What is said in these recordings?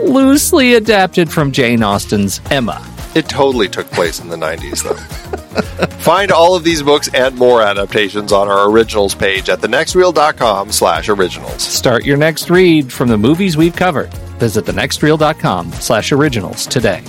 loosely adapted from Jane Austen's Emma. It totally took place in the 90s, though. Find all of these books and more adaptations on our originals page at thenextreel.com slash originals. Start your next read from the movies we've covered. Visit thenextreel.com slash originals today.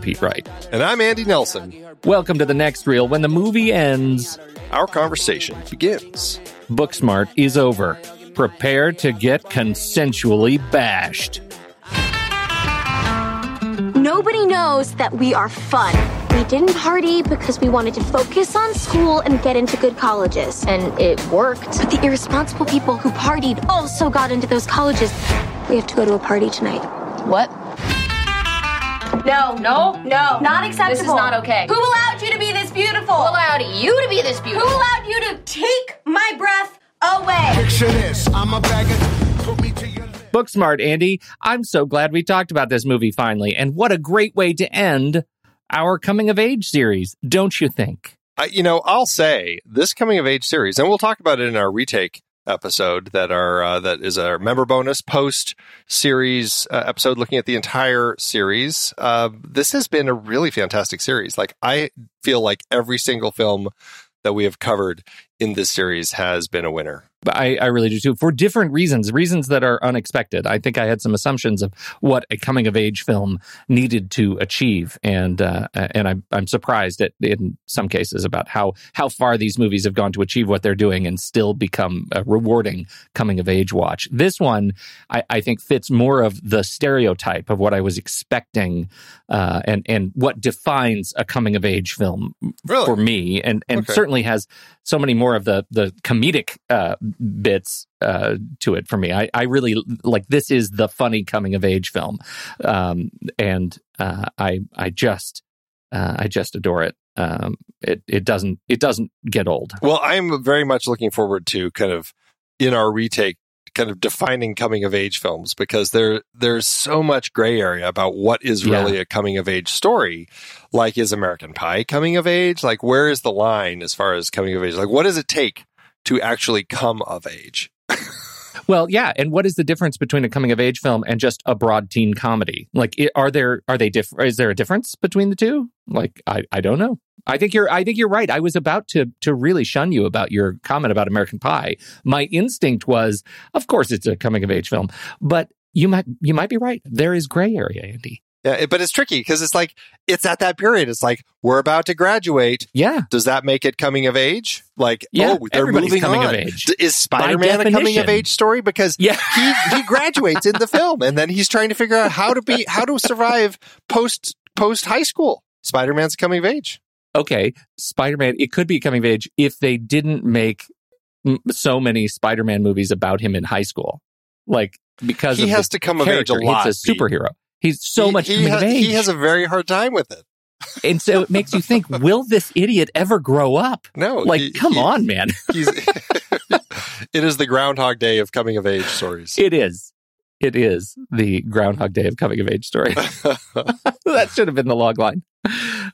I'm Pete Wright. And I'm Andy Nelson. Welcome to the next reel. When the movie ends, Our conversation begins. Booksmart is over. Prepare to get consensually bashed. Nobody knows that we are fun. We didn't party because we wanted to focus on school and get into good colleges. And it worked. But the irresponsible people who partied also got into those colleges. We have to go to a party tonight. What? No, No? no, not acceptable. This is not okay. Who allowed you to be this beautiful? Who allowed you to be this beautiful? Who allowed you to take my breath away? Picture this, I'm a bag of put me to your lips. Booksmart, Andy. I'm so glad we talked about this movie finally. And what a great way to end our coming of age series, don't you think? I, you know, I'll say this coming of age series, and we'll talk about it in our retake episode that are uh, that is our member bonus post series uh, episode looking at the entire series. Uh, this has been a really fantastic series. Like I feel like every single film that we have covered in this series has been a winner. But I, I really do too, for different reasons, reasons that are unexpected. I think I had some assumptions of what a coming of age film needed to achieve, and uh, and I'm I'm surprised at in some cases about how how far these movies have gone to achieve what they're doing and still become a rewarding coming of age watch. This one, I, I think, fits more of the stereotype of what I was expecting, uh, and and what defines a coming of age film Really? for me, and and Okay. certainly has so many more of the the comedic uh, bits uh, to it for me. I, I really like this is the funny coming of age film, um, and uh, I I just uh, I just adore it. Um, it it doesn't it doesn't get old. Well, I'm very much looking forward to kind of in our retake kind of defining coming of age films because there there's so much gray area about what is Yeah. really a coming of age story. Like is American Pie coming of age? Like where is the line as far as coming of age? Like what does it take to actually come of age? Well, yeah, and what is the difference between a coming of age film and just a broad teen comedy? Like, are there are they different? Is there a difference between the two? Like, I I don't know. I think you're I think you're right. I was about to to really shun you about your comment about American Pie. My instinct was, of course, it's a coming of age film, but you might you might be right. There is gray area, Andy. Yeah, it- but it's tricky because it's like it's at that period. It's like we're about to graduate. Yeah, Does that make it coming of age? Like, Yeah, oh, they're everybody's moving coming on. of age. Is Spider-Man a coming of age story? Because yeah. he he graduates in the film, and then he's trying to figure out how to be how to survive post post high school. Spider-Man's coming of age. okay, Spider Man, it could be coming of age if they didn't make m- so many Spider Man movies about him in high school. Like, because He has to come of age a lot. It's a superhero. He's so He- much he, coming has, of age. he has a very hard time with it. and so it makes you think, will this idiot ever grow up? No, Like, he- come he- on, man. He's, it is the Groundhog Day of coming of age stories. It is. It is the Groundhog Day of coming of age story. that should have been the log line.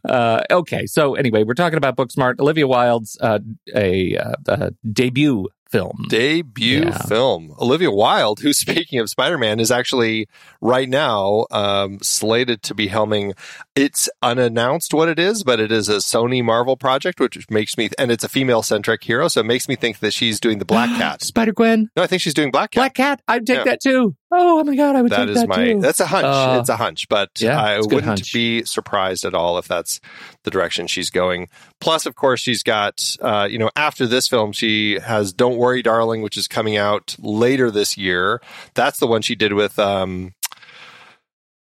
Uh, okay, so anyway, we're talking about Booksmart, Olivia Wilde's uh, a, uh, uh debut film. debut Yeah. film. Olivia Wilde, who speaking of Spider-Man, is actually right now um, slated to be helming. It's unannounced what it is, but it is a Sony Marvel project, which makes me, and it's a female-centric hero, so it makes me think that she's doing the Black Cat. Spider Gwen, No, I think she's doing Black Cat. Black Cat. I'd take Yeah. that too. Oh my god, I would That take is that my. too. That's a hunch. Uh, it's a hunch, but yeah, I it's a good wouldn't hunch. be surprised at all if that's the direction she's going. Plus, of course, she's got. Uh, you know, after this film, she has "Don't Worry, Darling," which is coming out later this year. That's the one she did with. Um,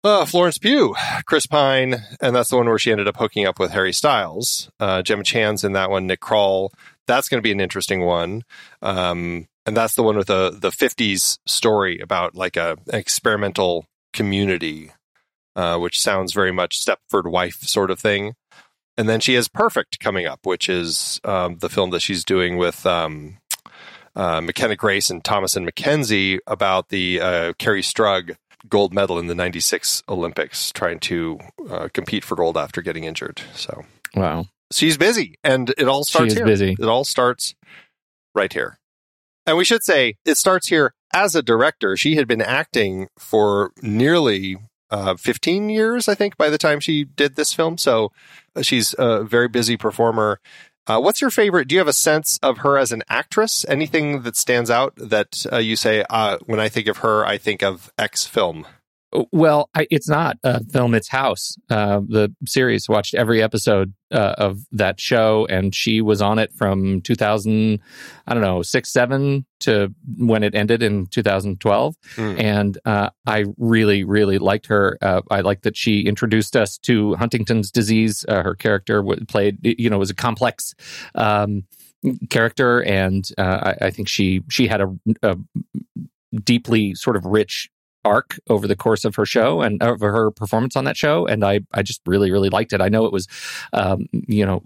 uh, Florence Pugh, Chris Pine, and that's the one where she ended up hooking up with Harry Styles. Uh, Gemma Chan's in that one. Nick Kroll. That's going to be an interesting one. Um, and that's the one with the the '50s story about like a an experimental community, uh, which sounds very much Stepford Wife sort of thing. And then she has Perfect coming up, which is um, the film that she's doing with um, uh, McKenna Grace and Thomasin McKenzie about the uh, Kerri Strug gold medal in the '96 Olympics, trying to uh, compete for gold after getting injured. So wow. she's busy, and it all starts here. busy. It all starts right here. And we should say it starts here as a director. She had been acting for nearly uh, 15 years, I think, by the time she did this film. So uh, she's a very busy performer. Uh, what's your favorite? Do you have a sense of her as an actress? Anything that stands out that uh, you say, uh, when I think of her, I think of X film? Well, I, it's not a film; it's House. Uh, the series watched every episode uh, of that show, and she was on it from 2000, I don't know, six, seven to when it ended in 2012. Mm. And uh, I really, really liked her. Uh, I liked that she introduced us to Huntington's disease. Uh, her character w- played, you know, was a complex. Um, character and uh, I, I think she she had a, a deeply sort of rich arc over the course of her show and over her performance on that show and i i just really really liked it. I know it was um you know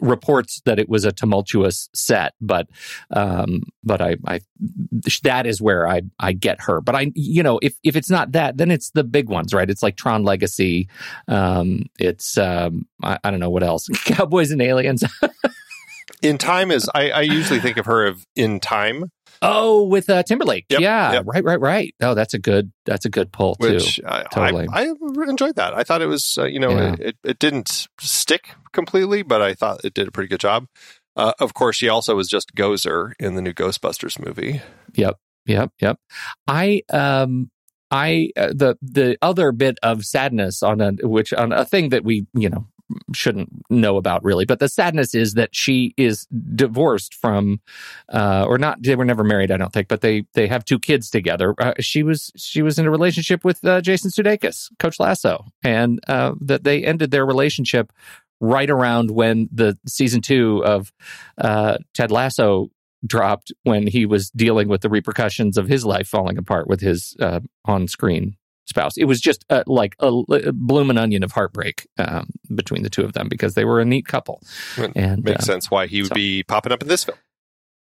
reports that it was a tumultuous set but um but i i that is where i i get her. But i you know if if it's not that then it's the big ones right? It's like tron legacy um it's um i, I don't know what else. Cowboys and aliens. In Time is, I, I usually think of her of In Time. Oh, with uh, Timberlake. Yep, yeah, yep. right, right, right. Oh, that's a good. That's a good pull which too. I, totally. I, I enjoyed that. I thought it was, uh, you know, Yeah. it, it didn't stick completely, but I thought it did a pretty good job. Uh, of course, she also was just Gozer in the new Ghostbusters movie. Yep, yep, yep. I um I uh, the the other bit of sadness on a which on a thing that we you know shouldn't know about really, but the sadness is that she is divorced from uh or not they were never married I don't think, but they they have two kids together. Uh, she was she was in a relationship with uh, Jason Sudeikis, Coach Lasso, and uh that they ended their relationship right around when the season 2 of uh Ted Lasso dropped when he was dealing with the repercussions of his life falling apart with his uh, on-screen spouse. It was just uh, like a, a blooming onion of heartbreak um, between the two of them because they were a neat couple. It And Makes uh, sense why he would so- be popping up in this film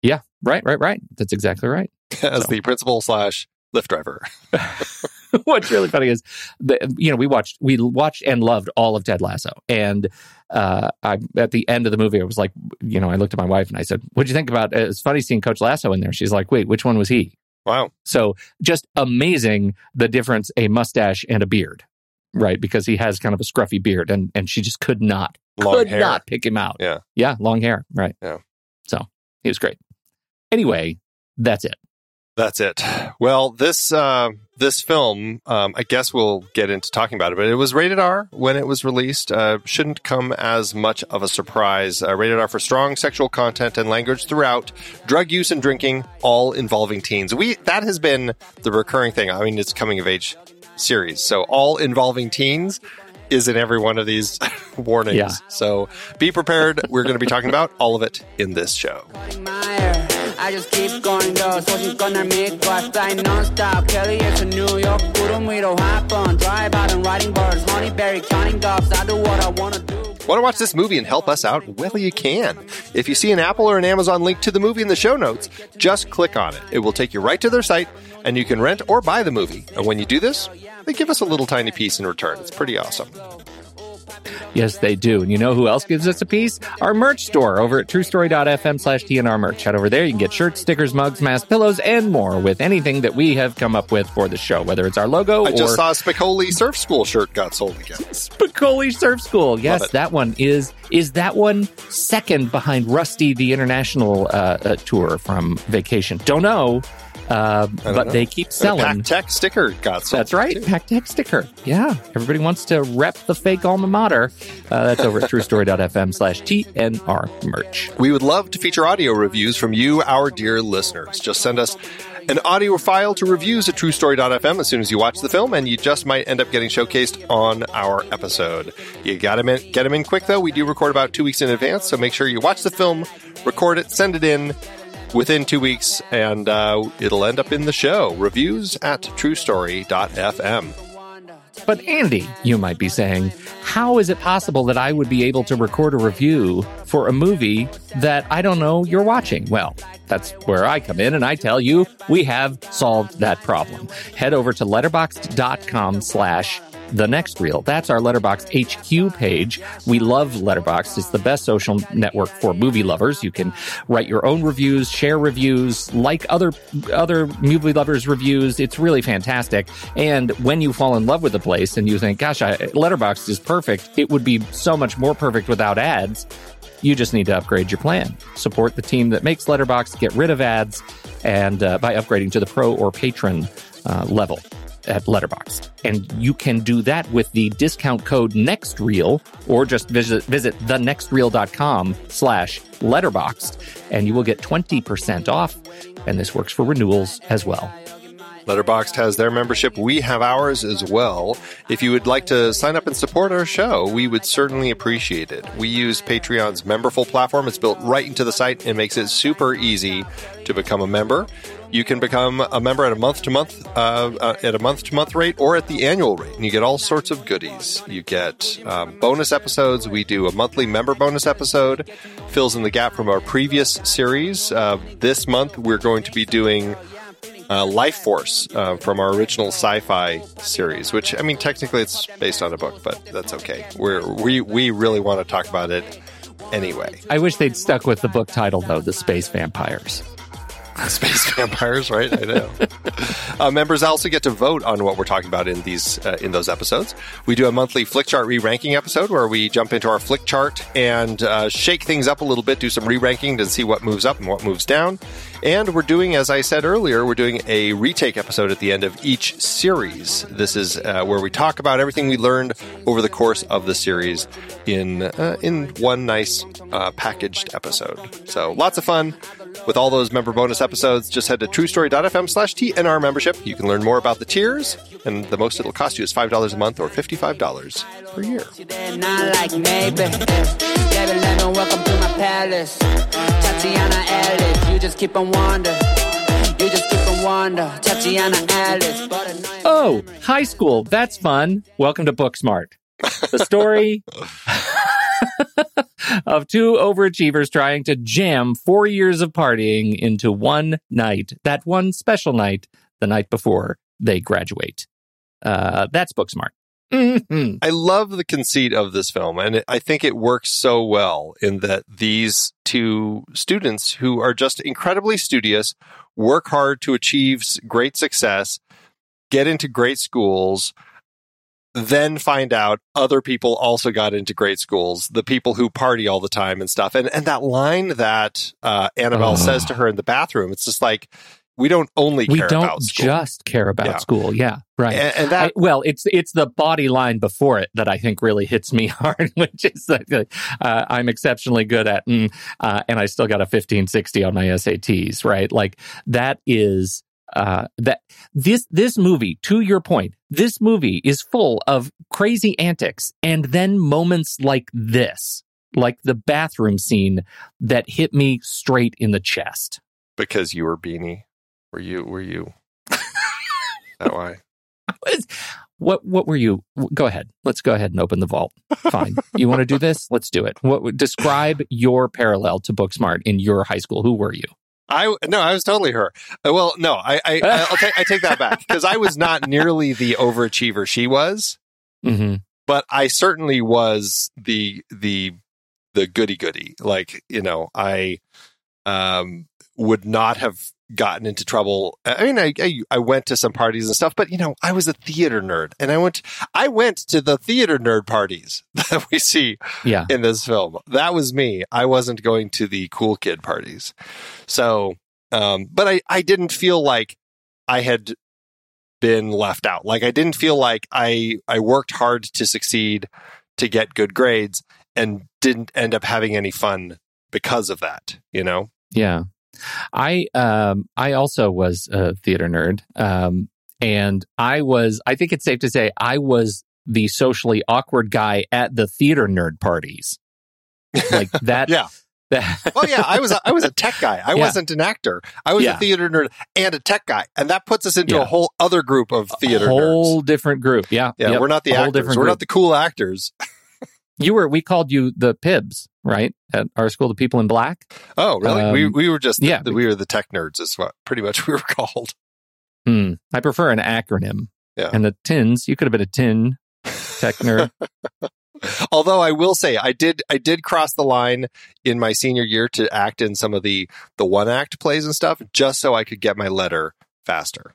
yeah, right, right, right. That's exactly right. as So- the principal slash Lyft driver. What's really funny is the you know we watched we watched and loved all of Ted Lasso, and uh, I at the end of the movie I was like, you know, I looked at my wife and I said, "What'd you think about?" It's funny seeing Coach Lasso in there. She's like, "Wait, which one was he?" Wow. So just amazing the difference a mustache and a beard, right? Because he has kind of a scruffy beard, and and she just could not Long could hair. not pick him out. Yeah. yeah, long hair, right? Yeah. So he was great. Anyway, that's it. That's it. Well, this uh, this film, um, I guess we'll get into talking about it, but it was rated R when it was released. Uh, shouldn't come as much of a surprise. Uh, rated R for strong sexual content and language throughout, drug use and drinking, all involving teens. We that has been the recurring thing. I mean, it's coming of age series, so all involving teens is in every one of these warnings. Yeah. So be prepared. We're going to be talking about all of it in this show. Meyer. I just keep going though, 소식권을 믿고 I fly non-stop 캘리에서 뉴욕 구름 위로 hop on drive out and riding birds honeyberry counting doves I do what I wanna do Want to watch this movie and help us out? Well, you can. If you see an Apple or an Amazon link to the movie in the show notes, just click on it. It will take you right to their site, and you can rent or buy the movie. And when you do this, they give us a little tiny piece in return. It's pretty awesome. Yes, they do. And you know who else gives us a piece? Our merch store over at truestory.fm slash TNR merch. Head over there. You can get shirts, stickers, mugs, masks, pillows, and more with anything that we have come up with for the show, whether it's our logo I or just saw a Spicoli Surf School shirt got sold again. Spicoli Surf School. Yes, that one is is that one second behind Rusty the International uh, uh, tour from Vacation. Don't know, uh, but know. they keep selling. Pack Tech sticker got sold. That's right. Pack Tech sticker. Yeah, everybody wants to rep the fake alma mater. Uh, that's over at truestory.fm slash TNR merch. We would love to feature audio reviews from you, our dear listeners. Just send us an audio file to reviews at truestory.fm as soon as you watch the film, and you just might end up getting showcased on our episode. You got to get them in quick, though. We do record about two weeks in advance, so make sure you watch the film, record it, send it in within two weeks, and uh, it'll end up in the show. Reviews at truestory.fm. But Andy, you might be saying, how is it possible that I would be able to record a review for a movie that I don't know you're watching? Well, that's where I come in and I tell you we have solved that problem. Head over to letterboxd.com slash the next reel. That's our Letterboxd HQ page. We love Letterboxd. It's the best social network for movie lovers. You can write your own reviews, share reviews, like other other movie lovers reviews. It's really fantastic. And when you fall in love with a place and you think, "Gosh, I, Letterboxd is perfect," it would be so much more perfect without ads. You just need to upgrade your plan. Support the team that makes Letterboxd. Get rid of ads, and uh, by upgrading to the pro or patron uh, level at Letterboxd. And you can do that with the discount code NEXTREEL or just visit visit thenextreel.com slash letterboxed and you will get 20% off. And this works for renewals as well. Letterboxd has their membership. We have ours as well. If you would like to sign up and support our show, we would certainly appreciate it. We use Patreon's memberful platform. It's built right into the site and makes it super easy to become a member. You can become a member at a month to month, uh, uh, at a month to month rate, or at the annual rate, and you get all sorts of goodies. You get um, bonus episodes. We do a monthly member bonus episode, fills in the gap from our previous series. Uh, this month, we're going to be doing uh, Life Force uh, from our original sci-fi series, which I mean technically it's based on a book, but that's okay. We're, we we really want to talk about it anyway. I wish they'd stuck with the book title though, The Space Vampires. Space vampires, right? I know. uh, members also get to vote on what we're talking about in these uh, in those episodes. We do a monthly Flickchart re-ranking episode where we jump into our Flickchart and uh, shake things up a little bit, do some re-ranking to see what moves up and what moves down. And we're doing, as I said earlier, we're doing a retake episode at the end of each series. This is uh, where we talk about everything we learned over the course of the series in uh, in one nice uh, packaged episode. So lots of fun with all those member bonus episodes. Just head to truestory.fm slash TNR membership. You can learn more about the tiers, and the most it'll cost you is $5 a month or $55 per year. They're not like maybe. Baby, let me welcome to my palace. Tatiana Alice, you just keep on wonder. You just keep on wonder. Tatiana Alice. But I know you- Oh, high school. That's fun. Welcome to Booksmart. The story of two overachievers trying to jam four years of partying into one night. That one special night, the night before they graduate. Uh, that's Booksmart. Mhm. I love the conceit of this film, and I think it works so well in that these two students who are just incredibly studious, work hard to achieve great success, get into great schools, then find out other people also got into great schools, the people who party all the time and stuff. And and that line that uh, Annabelle Oh. says to her in the bathroom, it's just like we don't only We don't about school. just care about Yeah. school. Yeah, right. and, and that I- well, it's it's the body line before it that I think really hits me hard, which is that uh, I'm exceptionally good at, mm, uh, and I still got a 1560 on my SATs. Right, like that is uh, that this this movie. To your point, this movie is full of crazy antics, and then moments like this, like the bathroom scene, that hit me straight in the chest. because you were beanie. Were you? Were you? that why? What what were you? Go ahead. Let's go ahead and open the vault. Fine. you want to do this? Let's do it. What describe your parallel to Booksmart in your high school? Who were you? I no, I was totally her. Uh, Well, no, I I, I I take that back because I was not nearly the overachiever she was, Mm-hmm. but I certainly was the the the goody goody. Like you know, I um would not have gotten into trouble. I mean, I, I I went to some parties and stuff, but you know, I was a theater nerd, and I went I went to the theater nerd parties that we see Yeah. in this film. That was me. I wasn't going to the cool kid parties. So, um, but I, I didn't feel like I had been left out. Like I didn't feel like I, I worked hard to succeed to get good grades and didn't end up having any fun because of that, you know? Yeah. I um I also was a theater nerd. Um and I was I think it's safe to say I was the socially awkward guy at the theater nerd parties. Like that Yeah. that Oh yeah, I was a, I was a tech guy. I Yeah. wasn't an actor. I was Yeah. a theater nerd and a tech guy, and that puts us into Yeah. a whole other group of theater whole nerds. different group. Yeah. Yeah, Yep. we're not the A actors. We're group. not the cool actors. You were we called you the Pibs, right? At our school, the people in black. Oh, really? we Um, we were just yeah. the, we were the tech nerds. Is what pretty much we were called. Hmm. I prefer an acronym. Yeah. And the tins, you could have been a tin tech nerd. Although I will say I did I did cross the line in my senior year to act in some of the the one act plays and stuff just so I could get my letter faster.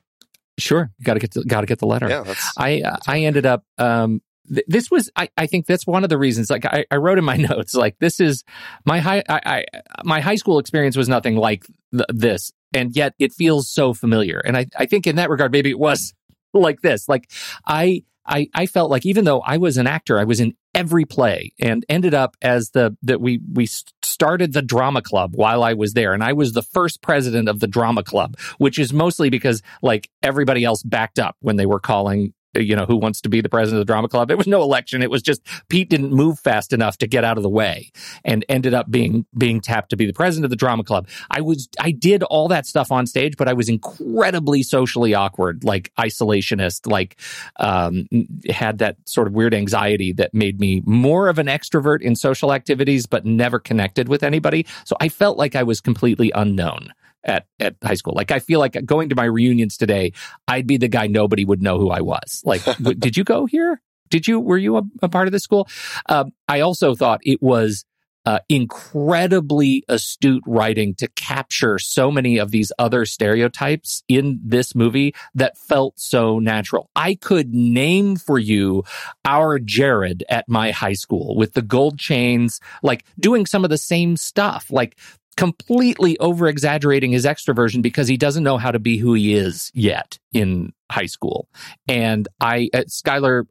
sure, got to get got to get the letter. Yeah, that's I uh, I ended up um th- this was I, I think that's one of the reasons like I, I wrote in my notes like this is my high I, I my high school experience was nothing like th- this and yet it feels so familiar. And I I think in that regard maybe it was like this. Like I I I felt like even though I was an actor I was in every play and ended up as the that we we started the drama club while I was there. And I was the first president of the drama club which is mostly because like everybody else backed up when they were calling you know who wants to be the president of the drama club. It was no election. It was just Pete didn't move fast enough to get out of the way and ended up being being tapped to be the president of the drama club. I was I did all that stuff on stage but I was incredibly socially awkward like isolationist like um had that sort of weird anxiety that made me more of an extrovert in social activities but never connected with anybody. So I felt like I was completely unknown at at high school. Like I feel like going to my reunions today I'd be the guy nobody would know who I was. Like w- did you go here? Did you were you a, a part of this school? Um, I also thought it was uh, incredibly astute writing to capture so many of these other stereotypes in this movie that felt so natural. I could name for you our Jared at my high school with the gold chains, like doing some of the same stuff, like completely over exaggerating his extroversion because he doesn't know how to be who he is yet in high school. And I, uh, Skyler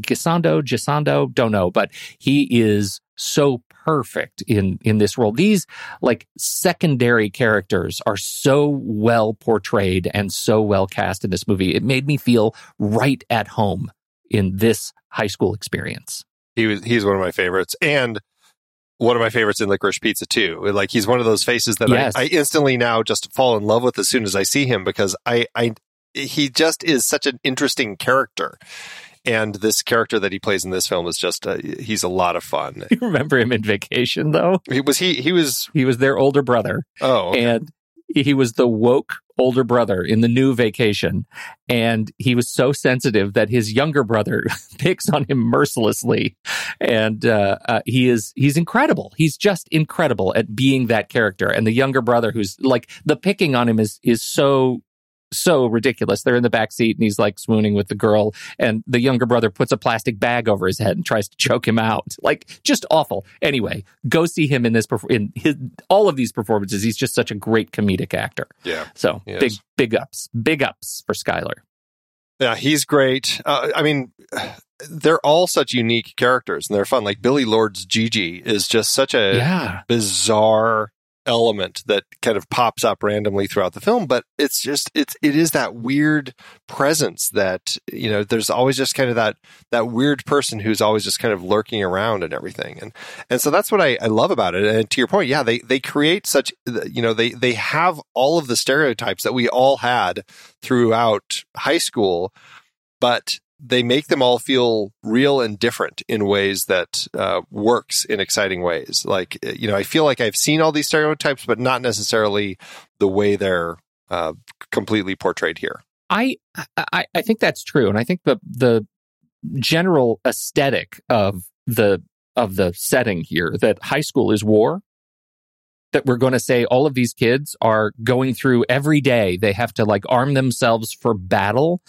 Gisondo, Gisondo, don't know, but he is so perfect in in this role. These like secondary characters are so well portrayed and so well cast in this movie. It made me feel right at home in this high school experience. He was he's one of my favorites, and one of my favorites in Licorice Pizza too. Like he's one of those faces that Yes. I, I instantly now just fall in love with as soon as I see him because I I he just is such an interesting character. And this character that he plays in this film is just uh, he's a lot of fun. You remember him in Vacation though? He was he he was He was their older brother. oh okay. and he was the woke older brother in the new vacation. And he was so sensitive that his younger brother picks on him mercilessly. And uh, uh, he is he's incredible. He's just incredible at being that character. And the younger brother who's like the picking on him is is so so ridiculous. They're in the back seat and he's like swooning with the girl and the younger brother puts a plastic bag over his head and tries to choke him out. Like just awful. Anyway go see him in this in his all of these performances. He's just such a great comedic actor. Yeah. So big big ups. Big ups for Skyler yeah he's great. Uh, I mean, they're all such unique characters and they're fun. Like Billie Lourd's Gigi is just such a yeah. bizarre element that kind of pops up randomly throughout the film but it's just it's it is that weird presence that you know there's always just kind of that that weird person who's always just kind of lurking around and everything. And and so that's what I, I love about it. And to your point yeah they they create such you know they they have all of the stereotypes that we all had throughout high school but they make them all feel real and different in ways that uh, works in exciting ways. Like you know, I feel like I've seen all these stereotypes, but not necessarily the way they're uh, completely portrayed here. I, I I think that's true, and I think the the general aesthetic of the of the setting here that high school is war. That we're going to say all of these kids are going through every day. They have to like arm themselves for battle.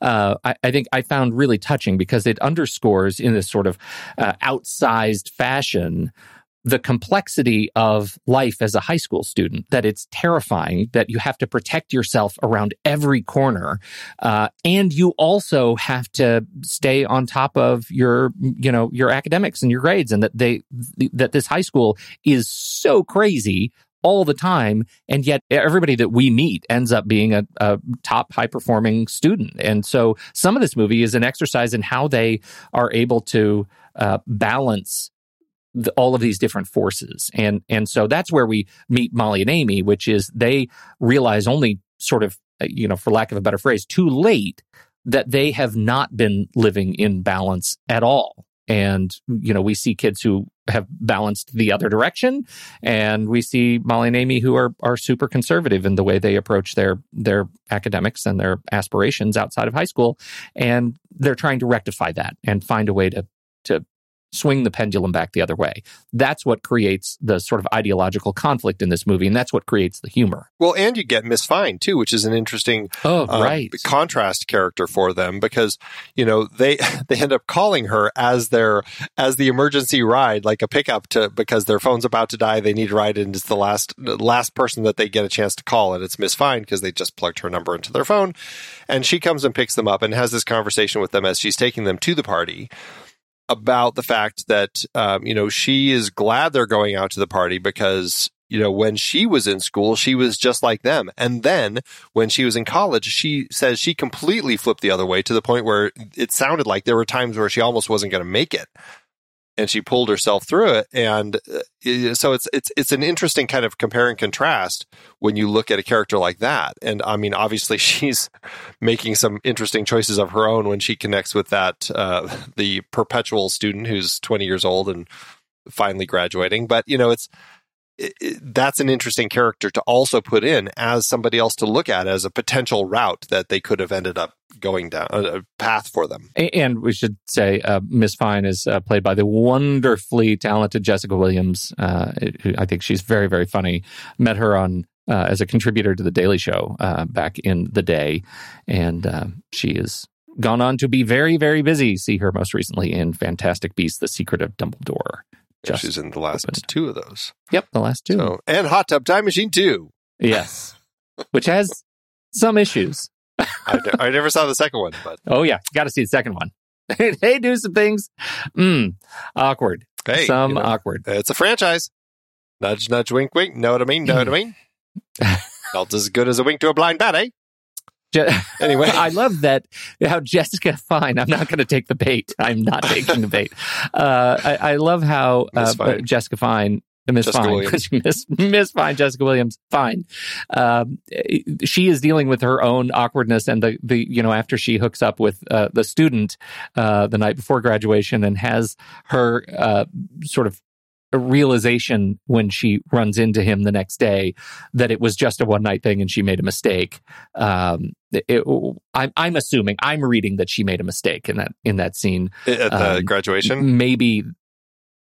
Uh, I, I think I found really touching because it underscores in this sort of uh, outsized fashion the complexity of life as a high school student that it's terrifying that you have to protect yourself around every corner uh, and you also have to stay on top of your you know your academics and your grades and that they that this high school is so crazy all the time and yet everybody that we meet ends up being a, a top high performing student. And so some of this movie is an exercise in how they are able to uh, balance the, all of these different forces. And and so that's where we meet Molly and Amy which is they realize only sort of uh, you know for lack of a better phrase too late that they have not been living in balance at all. And you know we see kids who have balanced the other direction and we see Molly and Amy who are are super conservative in the way they approach their their academics and their aspirations outside of high school. And they're trying to rectify that and find a way to to swing the pendulum back the other way. That's what creates the sort of ideological conflict in this movie, and that's what creates the humor. Well, and you get Miss Fine too, which is an interesting Oh, uh, right. contrast character for them because you know they they end up calling her as their as the emergency ride like a pickup to because their phone's about to die they need a ride and it's the last the last person that they get a chance to call and it's Miss Fine because they just plugged her number into their phone and she comes and picks them up and has this conversation with them as she's taking them to the party about the fact that um, you know she is glad they're going out to the party because you know when she was in school she was just like them. And then when she was in college she says she completely flipped the other way to the point where it sounded like there were times where she almost wasn't going to make it and she pulled herself through it. And uh, so it's it's it's an interesting kind of compare and contrast when you look at a character like that. And i mean obviously she's making some interesting choices of her own when she connects with that uh, the perpetual student who's 20 years old and finally graduating. But you know it's it, it, that's an interesting character to also put in as somebody else to look at as a potential route that they could have ended up going down a, a path for them. And we should say uh, Miss Fine is uh, played by the wonderfully talented Jessica Williams. Uh, who I think she's very, very funny. Met her on uh, as a contributor to The Daily Show uh, back in the day. And uh, she has gone on to be very, very busy. See her most recently in Fantastic Beasts, The Secret of Dumbledore. Yeah, she's in the last opened. two of those. Yep, the last two. So, and Hot Tub Time Machine 2. Yes. Which has some issues. I, ne- I never saw the second one, but Oh, yeah. Got to see the second one. they do some things. Mm, awkward. hey, some you know, awkward. it's a franchise. Nudge, nudge, wink, wink. Know what I mean? Know what I mean? Felt as good as a wink to a blind bat, eh? Je- Anyway. I love that how Jessica Fine. I'm not going to take the bait. I'm not taking the bait. Uh, I, I love how uh, Jessica Fine. Miss Jessica Fine. Miss Miss Fine, Jessica Williams, fine. Um, she is dealing with her own awkwardness, and the the you know after she hooks up with uh, the student uh, the night before graduation, and has her uh, sort of realization when she runs into him the next day that it was just a one night thing and she made a mistake. Um, it, I'm, I'm assuming I'm reading that she made a mistake in that in that scene. At the Um, graduation. Maybe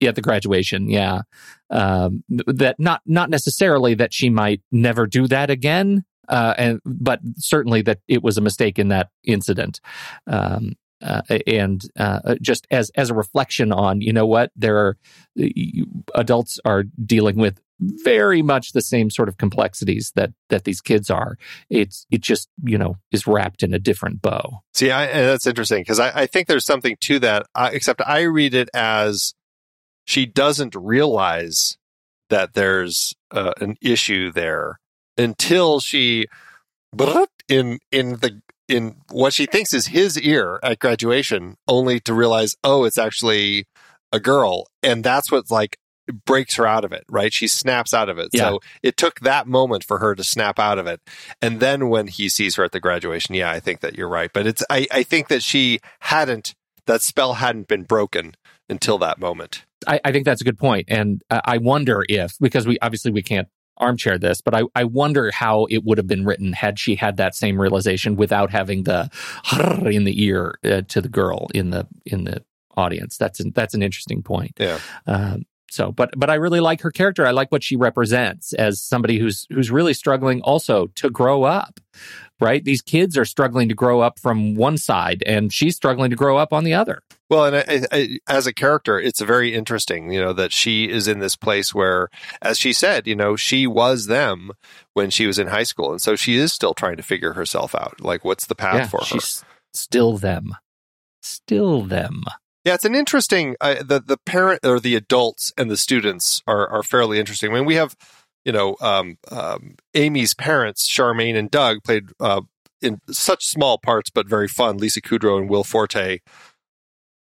at the graduation, yeah. Um, that not not necessarily that she might never do that again, uh, and but certainly that it was a mistake in that incident. Um, uh, and uh, just as as a reflection on, you know what, there are adults are dealing with very much the same sort of complexities that that these kids are. It's it just you know is wrapped in a different bow. See, I, that's interesting because I, I think there's something to that. I, except I read it as she doesn't realize that there's uh, an issue there until she in in the in what she thinks is his ear at graduation, only to realize, oh, it's actually a girl, and that's what like breaks her out of it. Right? She snaps out of it. Yeah. So it took that moment for her to snap out of it. And then when he sees her at the graduation, yeah, I think that you're right. But it's I, I think that she hadn't that spell hadn't been broken until that moment. I, I think that's a good point, and uh, I wonder if because we obviously we can't armchair this, but I, I wonder how it would have been written had she had that same realization without having the in the ear uh, to the girl in the in the audience. That's an, that's an interesting point. Yeah. Um, so, but but I really like her character. I like what she represents as somebody who's who's really struggling also to grow up. Right, these kids are struggling to grow up from one side, and she's struggling to grow up on the other. Well, and I, I, as a character, it's very interesting, you know, that she is in this place where, as she said, you know, she was them when she was in high school, and so she is still trying to figure herself out. Like, what's the path for her? she's still them, still them. Yeah, it's an interesting. Uh, the the parent or the adults and the students are are fairly interesting. I mean, we have, you know, um, um, Amy's parents, Charmaine and Doug, played uh, in such small parts but very fun. Lisa Kudrow and Will Forte.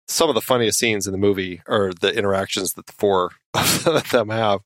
Some of the funniest scenes in the movie are the interactions that the four of them have.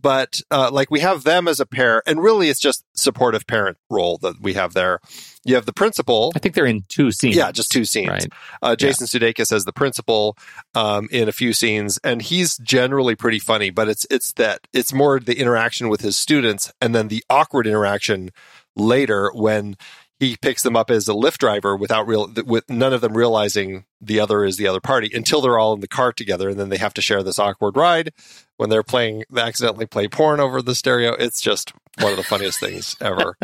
But uh, like we have them as a pair, and really it's just supportive parent role that we have there. You have the principal. I think they're in two scenes. Yeah, just two scenes. Right. Uh, Jason Sudeikis as the principal um, in a few scenes, and he's generally pretty funny. But it's it's that it's more the interaction with his students, and then the awkward interaction later when he picks them up as a Lyft driver without real with none of them realizing the other is the other party until they're all in the car together, and then they have to share this awkward ride when they're playing. They accidentally play porn over the stereo. It's just one of the funniest things ever.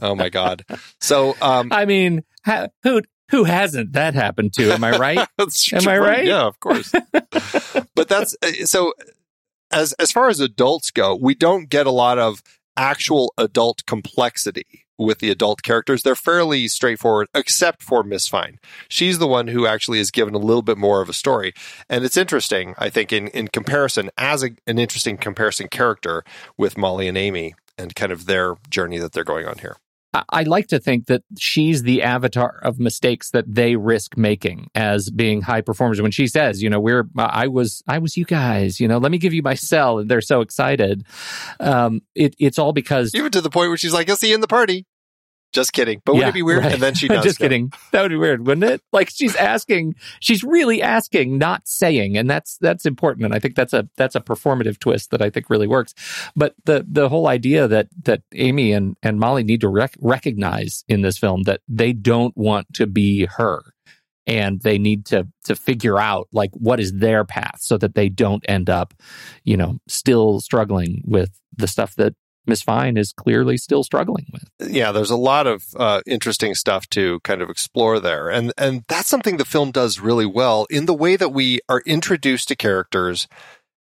Oh my god! So um, I mean, ha- who who hasn't that happened to? Am I right? Am I right? Yeah, of course. but that's uh, so. As as far as adults go, we don't get a lot of actual adult complexity with the adult characters. They're fairly straightforward, except for Miss Fine. She's the one who actually is given a little bit more of a story, and it's interesting. I think in in comparison, as a, an interesting comparison character with Molly and Amy, and kind of their journey that they're going on here. I- like to think that she's the avatar of mistakes that they risk making as being high performers. When she says, you know, we're, I was, I was you guys, you know, let me give you my cell. And they're so excited. Um, it, it's all because Even to the point where she's like, "I'll see you in the party." Just kidding. But would Yeah, it be weird? right. And then she does. Just go. kidding. That would be weird, wouldn't it? Like she's asking, she's really asking, not saying, and that's that's important. And I think that's a that's a performative twist that I think really works. But the the whole idea that that Amy and and Molly need to rec- recognize in this film that they don't want to be her, and they need to to figure out like what is their path so that they don't end up, you know, still struggling with the stuff that Miss Fine is clearly still struggling with. yeah, there's a lot of uh, interesting stuff to kind of explore there, and and that's something the film does really well in the way that we are introduced to characters,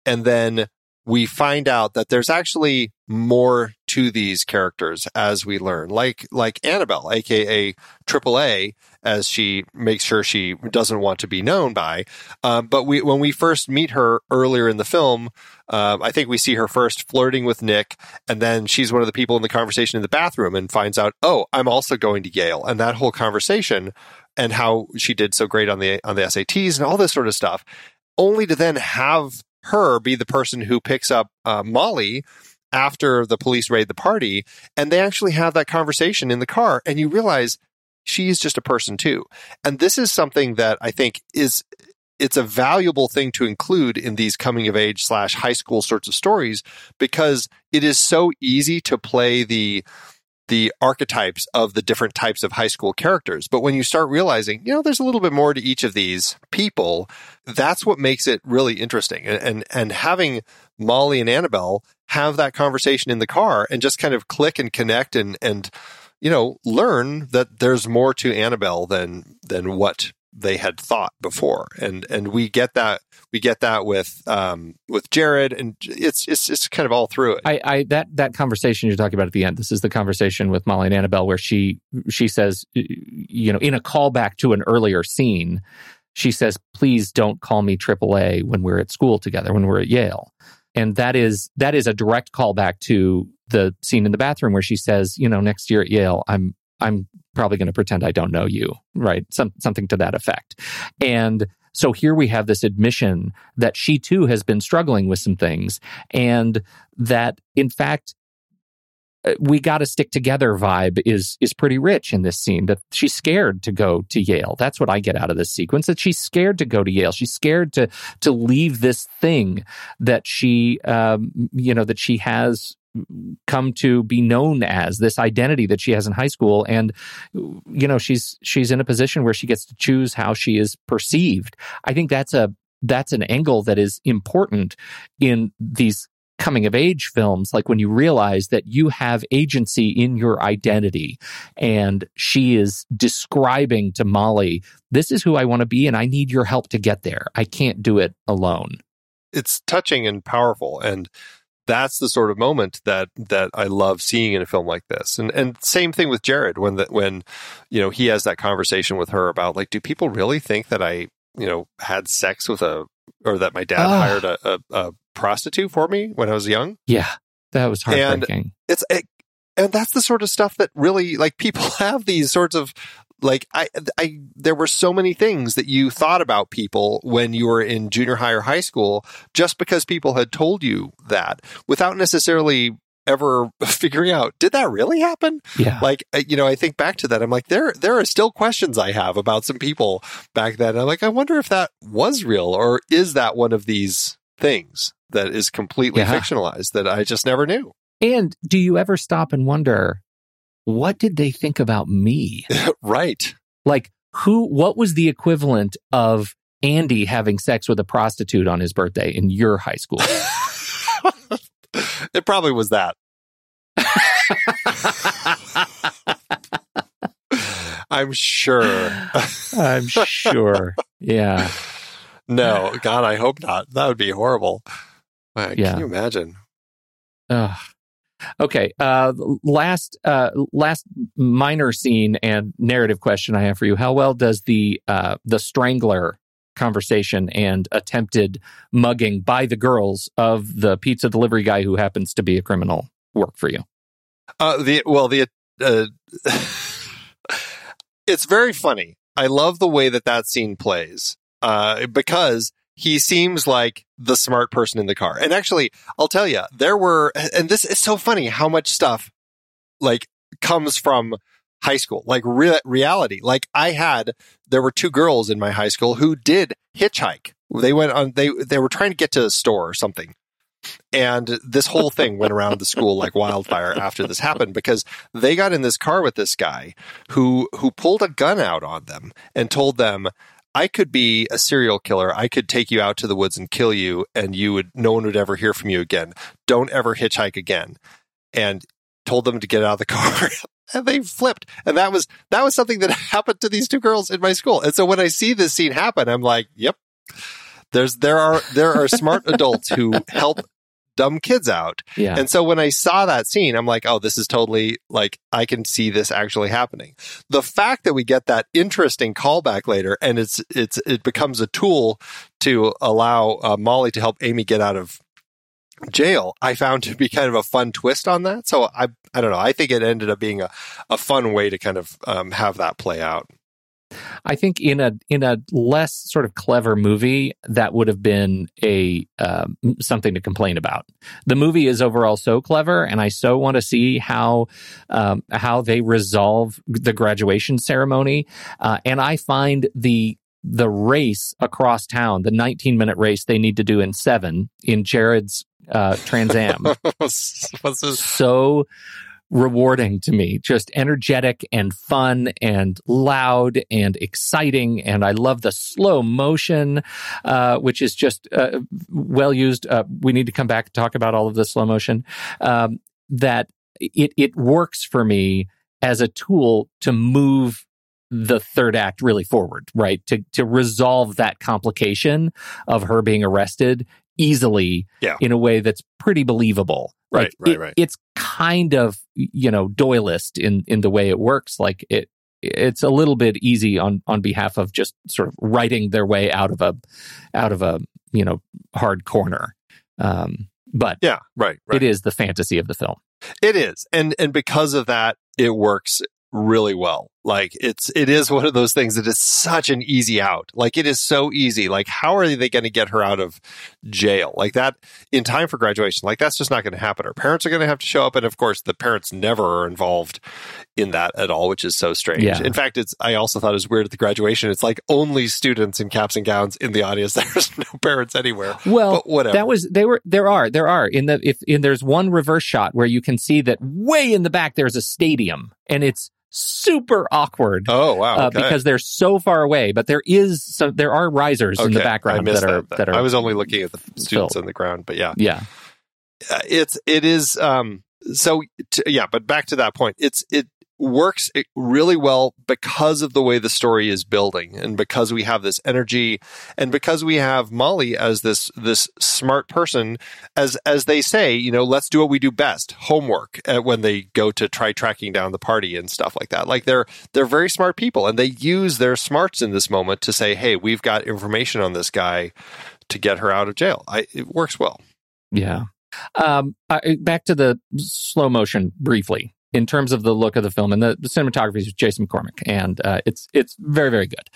and then we find out that there's actually more to these characters as we learn, like like Annabelle, aka Triple A, as she makes sure she doesn't want to be known by. Um, but we when we first meet her earlier in the film, uh, I think we see her first flirting with Nick, and then she's one of the people in the conversation in the bathroom and finds out, oh, I'm also going to Yale, and that whole conversation and how she did so great on the on the SATs and all this sort of stuff, only to then have her be the person who picks up uh, Molly after the police raid the party, and they actually have that conversation in the car, and you realize she's just a person too, and this is something that I think is it's a valuable thing to include in these coming of age slash high school sorts of stories because it is so easy to play the the archetypes of the different types of high school characters. But when you start realizing, you know, there's a little bit more to each of these people, that's what makes it really interesting. And and, and having Molly and Annabelle have that conversation in the car and just kind of click and connect and and you know learn that there's more to Annabelle than than what they had thought before and and we get that we get that with um with Jared and it's it's it's kind of all through it I, I that that conversation you're talking about at the end. This is the conversation with Molly and Annabelle where she she says, you know, in a callback to an earlier scene, she says, "Please don't call me AAA when we're at school together, when we're at Yale." And that is that is a direct callback to the scene in the bathroom where she says, "You know, next year at Yale, I'm I'm probably going to pretend I don't know you, right? Some something to that effect." And so here we have this admission that she too has been struggling with some things and that in fact uh, we got to stick together vibe is is pretty rich in this scene that she's scared to go to Yale. That's what I get out of this sequence that she's scared to go to Yale. She's scared to to leave this thing that she um, you know that she has come to be known as this identity that she has in high school. And you know she's she's in a position where she gets to choose how she is perceived. I think that's a that's an angle that is important in these coming of age films. Like when you realize that you have agency in your identity and she is describing to Molly this is who I want to be and I need your help to get there. I can't do it alone. It's touching and powerful. And that's the sort of moment that that I love seeing in a film like this. And and same thing with Jared when the, when you know he has that conversation with her about like do people really think that I, you know, had sex with a or that my dad Ah. hired a, a, a prostitute for me when I was young? yeah that was And- heartbreaking It's it, and that's the sort of stuff that really like people have these sorts of like I I there were so many things that you thought about people when you were in junior high or high school just because people had told you that without necessarily ever figuring out did that really happen? Yeah. Like you know i think back to that i'm like there there are still questions i have about some people back then. I'm like i wonder if that was real or is that one of these things that is completely Yeah. fictionalized that i just never knew? And do you ever stop and wonder, what did they think about me? right Like, who, what was the equivalent of Andy having sex with a prostitute on his birthday in your high school? it probably was that. I'm sure. I'm sure. Yeah. no, God, I hope not. That would be horrible. Uh, Yeah. Can you imagine? Ugh. Okay. Uh, last, uh, last minor scene and narrative question I have for you. How well does the, uh, the strangler conversation and attempted mugging by the girls of the pizza delivery guy who happens to be a criminal work for you? Uh, the well, the uh, it's very funny. I love the way that that scene plays uh, because he seems like the smart person in the car. And actually, I'll tell you, there were, and this is so funny how much stuff like comes from high school, like re- reality. Like I had, there were two girls in my high school who did hitchhike. They went on, they, they were trying to get to a store or something. And this whole thing went around the school like wildfire after this happened because they got in this car with this guy who, who pulled a gun out on them and told them, I could be a serial killer. I could take you out to the woods and kill you and you would, no one would ever hear from you again. Don't ever hitchhike again. And told them to get out of the car and they flipped. And that was, that was something that happened to these two girls in my school. And so when I see this scene happen, I'm like, yep, there's, there are, there are smart adults who help dumb kids out. Yeah. And so when I saw that scene, I'm like, oh, this is totally like, I can see this actually happening. The fact that we get that interesting callback later and it's, it's, it becomes a tool to allow uh, Molly to help Amy get out of jail, I found to be kind of a fun twist on that. So I, I don't know. I think it ended up being a, a fun way to kind of um, have that play out. I think in a in a less sort of clever movie, that would have been a um, something to complain about. The movie is overall so clever, and I so want to see how um, how they resolve the graduation ceremony. Uh, and I find the the race across town, the 19 minute race they need to do in seven in Jared's uh, Trans Am, so rewarding to me just energetic and fun and loud and exciting. And i love the slow motion uh, which is just uh, well used. Uh, we need to come back and talk about all of the slow motion um, that it, it works for me as a tool to move the third act really forward right? To to resolve that complication of her being arrested easily Yeah. in a way that's pretty believable Right, like, right, it- right. It's kind of you know Doyleist in in the way it works. Like it, it's a little bit easy on on behalf of just sort of writing their way out of a out of a you know hard corner. Um, but Yeah, right, right. it is the fantasy of the film. It is. And and because of that, it works really well. Like it's it is one of those things that is such an easy out. Like it is so easy. Like how are they going to get her out of jail? Like that in time for graduation. Like that's just not going to happen. Her parents are going to have to show up and of course the parents never are involved in that at all, which is so strange. Yeah. In fact, it's I also thought it was weird at the graduation. It's like only students in caps and gowns in the audience. There's no parents anywhere. Well, But whatever. that was they were there are there are in the if in there's one reverse shot where you can see that way in the back there's a stadium and it's super awkward. Oh wow. Uh, because they're so far away, but there is some. There are risers in the background that are that. that are. I was only looking at the students filled. on the ground, but yeah. yeah, uh, it's it is um so t- yeah but back to that point it's it works really well because of the way the story is building and because we have this energy and because we have Molly as this this smart person as as they say you know let's do what we do best homework when they go to try tracking down the party and stuff like that like they're they're very smart people and they use their smarts in this moment to say hey we've got information on this guy to get her out of jail I, it works well yeah. Um, I, back to the slow motion briefly. In terms of the look of the film and the, the cinematography is Jason McCormick, and uh, it's it's very very good.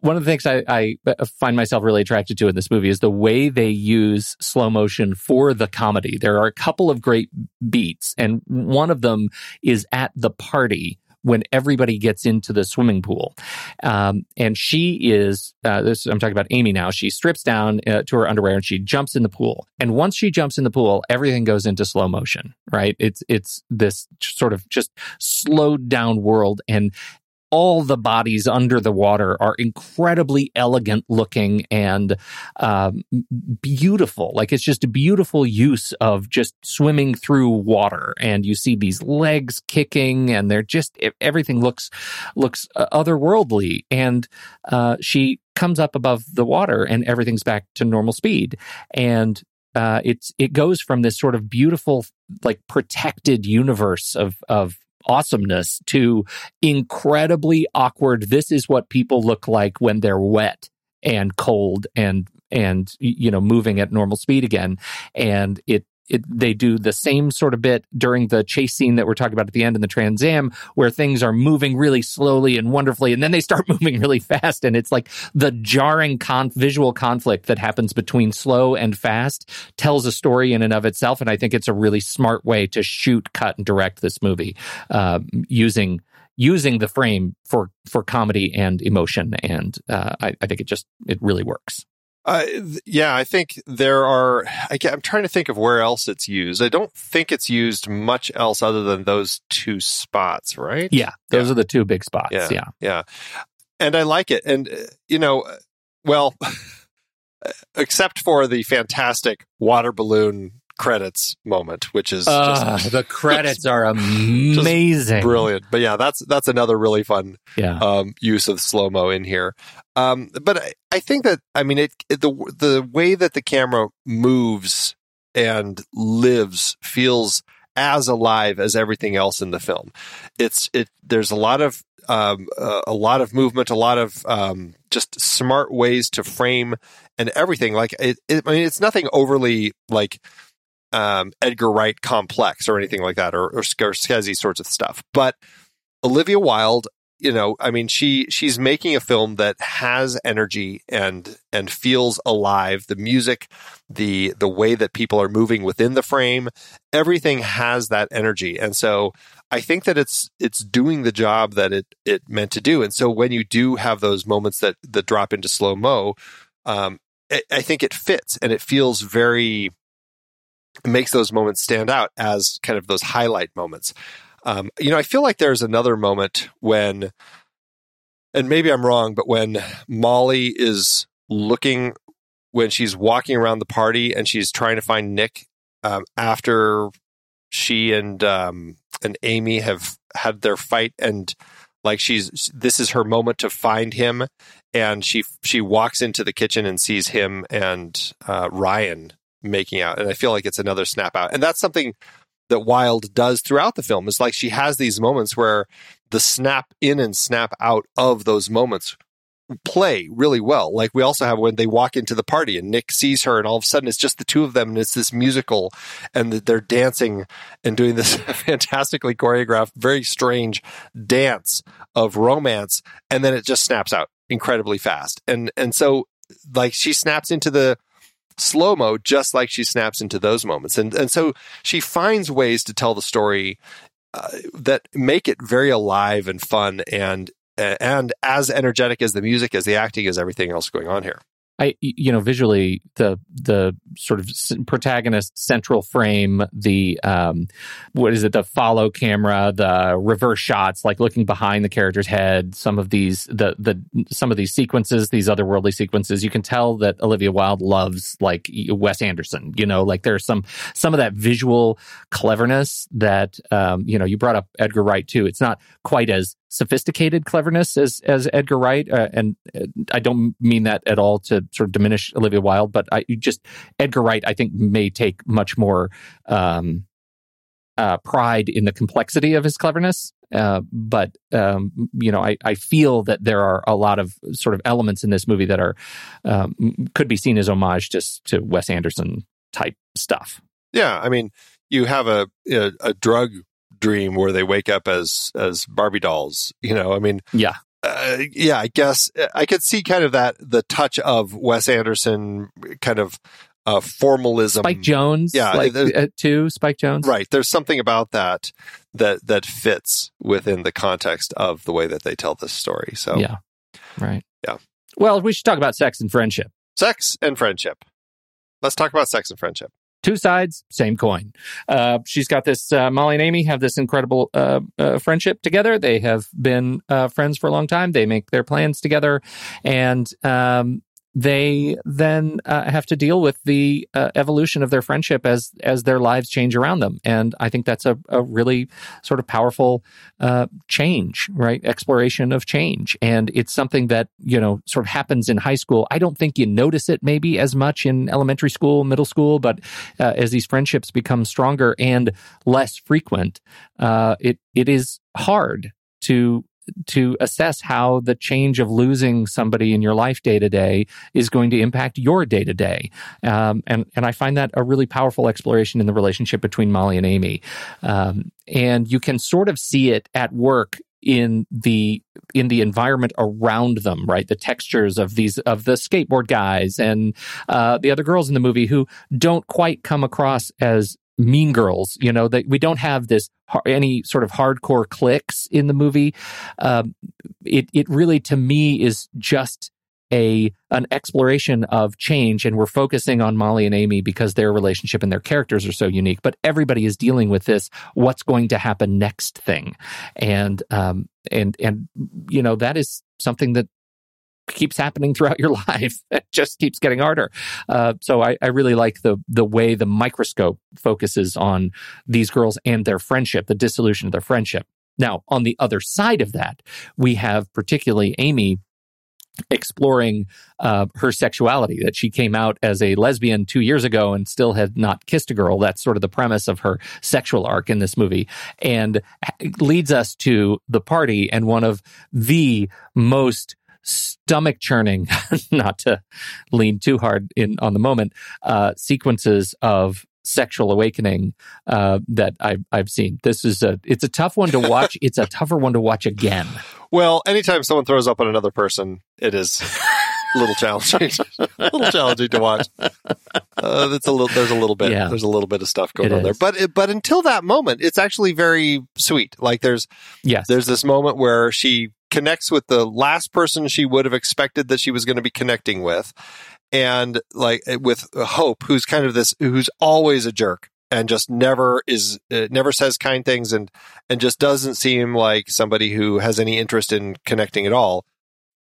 One of the things I, I find myself really attracted to in this movie is the way they use slow motion for the comedy. There are a couple of great beats, and one of them is at the party when everybody gets into the swimming pool. Um, and she is, uh, this, I'm talking about Amy now. She strips down uh, to her underwear and she jumps in the pool. And once she jumps in the pool, everything goes into slow motion, right? It's, it's this sort of just slowed down world. And all the bodies under the water are incredibly elegant looking and um, beautiful. Like it's just a beautiful use of just swimming through water, and you see these legs kicking, and they're just everything looks looks uh, otherworldly. And uh, she comes up above the water, and everything's back to normal speed, and uh, it's it goes from this sort of beautiful, like protected universe of of awesomeness to incredibly awkward. This is what people look like when they're wet and cold and and you know moving at normal speed again. And it it, they do the same sort of bit during the chase scene that we're talking about at the end in the Trans Am, where things are moving really slowly and wonderfully, and then they start moving really fast, and it's like the jarring visual conflict that happens between slow and fast tells a story in and of itself, and I think it's a really smart way to shoot, cut, and direct this movie uh, using using the frame for for comedy and emotion, and uh, I, I think it just it really works. Uh, yeah, I think there are. I, am trying to think of where else it's used. I don't think it's used much else other than those two spots, right? Yeah, those Yeah. are the two big spots. Yeah. Yeah, Yeah. And I like it. And, uh, you know, well, except for the fantastic water balloon credits moment, which is Uh, just the credits are amazing. brilliant. But yeah, that's that's another really fun Yeah, um, use of slow mo in here. Um, but I, I think that I mean it, it the the way that the camera moves and lives feels as alive as everything else in the film. It's it. There's a lot of um, uh, a lot of movement, a lot of um, just smart ways to frame and everything. Like it, it I mean, it's nothing overly like um, Edgar Wright complex or anything like that, or, or Scorsese sorts of stuff. But Olivia Wilde, you know, I mean, she she's making a film that has energy and and feels alive. The music, the the way that people are moving within the frame, everything has that energy. And so I think that it's it's doing the job that it it meant to do. And so when you do have those moments that that drop into slow mo, um, I, I think it fits and it feels very makes those moments stand out as kind of those highlight moments. Um, you know, I feel like there's another moment when, and maybe I'm wrong, but when Molly is looking, when she's walking around the party and she's trying to find Nick um, after she and um, and Amy have had their fight, and like she's this is her moment to find him, and she she walks into the kitchen and sees him and uh, Ryan making out, and I feel like it's another snap out, and that's something that Wilde does throughout the film. It's like she has these moments where the snap in and snap out of those moments play really well. Like we also have when they walk into the party and Nick sees her and all of a sudden it's just the two of them and it's this musical and they're dancing and doing this fantastically choreographed, very strange dance of romance and then it just snaps out incredibly fast. And and so like she snaps into the slow mo just like she snaps into those moments. And and so she finds ways to tell the story uh, that make it very alive and fun and and as energetic as the music as the acting as everything else going on here I you know visually the the sort of protagonist central frame the um what is it the follow camera the reverse shots like looking behind the character's head some of these the the some of these sequences these otherworldly sequences you can tell that Olivia Wilde loves like Wes Anderson you know like there's some some of that visual cleverness that um you know you brought up Edgar Wright too. It's not quite as sophisticated cleverness as as Edgar Wright, uh, and uh, I don't mean that at all to sort of diminish Olivia Wilde, but I just Edgar Wright I think may take much more um, uh, pride in the complexity of his cleverness. Uh, but um, you know, I, I feel that there are a lot of sort of elements in this movie that are um, could be seen as homage to to Wes Anderson type stuff. yeah i mean you have a a, a drug dream where they wake up as as barbie dolls you know i mean Yeah, uh, yeah, I guess I could see kind of that the touch of Wes Anderson kind of uh, formalism. Spike Jonze, yeah, like uh, too. Spike Jonze, Right. There's something about that that that fits within the context of the way that they tell this story. So Yeah, right. Yeah. Well, we should talk about sex and friendship. sex and friendship. Let's talk about sex and friendship. Two sides, same coin. Uh, she's got this, uh, Molly and Amy have this incredible uh, uh, friendship together. They have been uh, friends for a long time. They make their plans together. And um, they then uh, have to deal with the uh, evolution of their friendship as as their lives change around them. And I think that's a, a really sort of powerful uh, change, right? Exploration of change. And it's something that, you know, sort of happens in high school. I don't think you notice it maybe as much in elementary school, middle school, but uh, as these friendships become stronger and less frequent, uh, it it is hard to to assess how the change of losing somebody in your life day to day is going to impact your day to day. Um, and and I find that a really powerful exploration in the relationship between Molly and Amy. Um, and you can sort of see it at work in the in the environment around them right the textures of these of the skateboard guys and uh, the other girls in the movie who don't quite come across as Mean Girls. You know that we don't have this any sort of hardcore clicks in the movie. Um, it it really to me is just a an exploration of change and we're focusing on Molly and Amy because their relationship and their characters are so unique but everybody is dealing with this what's going to happen next thing and um and and you know that is something that keeps happening throughout your life. It just keeps getting harder. Uh, so I, I really like the the way the microscope focuses on these girls and their friendship the dissolution of their friendship. Now on the other side of that we have particularly Amy exploring uh, her sexuality that she came out as a lesbian two years ago and still had not kissed a girl. That's sort of the premise of her sexual arc in this movie and leads us to the party and one of the most stomach churning not to lean too hard in on the moment uh, sequences of sexual awakening uh, that I, I've seen. This is a it's a tough one to watch. it's a tougher one to watch again. Well, anytime someone throws up on another person, it is a little challenging. a little challenging to watch. Uh, it's a little. There's a little bit. Yeah. There's a little bit of stuff going It on there. But it, but until that moment, it's actually very sweet. Like there's Yes, there's this moment where she connects with the last person she would have expected that she was going to be connecting with, and like with Hope, who's kind of this, who's always a jerk and just never is, uh, never says kind things, and and just doesn't seem like somebody who has any interest in connecting at all.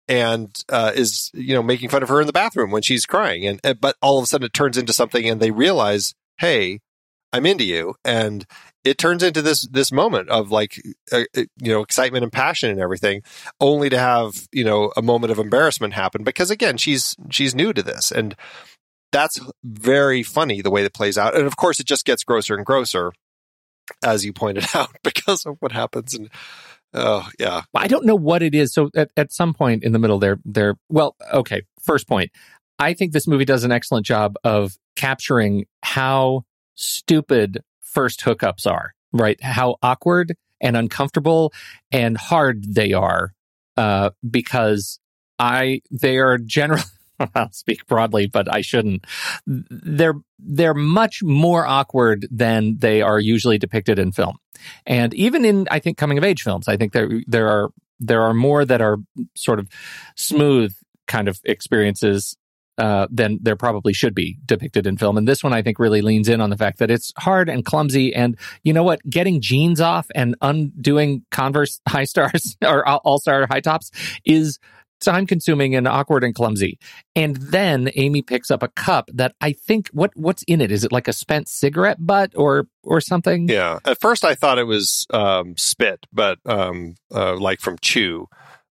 And uh, is you know making fun of her in the bathroom when she's crying, and uh, but all of a sudden it turns into something, and they realize, hey, I'm into you, and it turns into this this moment of like uh, uh, you know excitement and passion and everything only to have you know a moment of embarrassment happen because again she's she's new to this and that's very funny the way that plays out and of course it just gets grosser and grosser as you pointed out because of what happens and oh yeah I don't know what it is. So at, at some point in the middle there, there, well, okay. First point. I think this movie does an excellent job of capturing how stupid first hookups are, right? How awkward and uncomfortable and hard they are. Uh, because I, they are generally, I'll speak broadly, but I shouldn't. They're, they're much more awkward than they are usually depicted in film. And even in, I think, coming of age films, I think there, there are, there are more that are sort of smooth kind of experiences uh, than there probably should be depicted in film. And this one, I think, really leans in on the fact that it's hard and clumsy. And you know what? Getting jeans off and undoing Converse high stars or all star high tops is time consuming and awkward and clumsy. And then Amy picks up a cup that I think what what's in it? Is it like a spent cigarette butt or or something? yeah at first i thought it was um spit but um uh, like from chew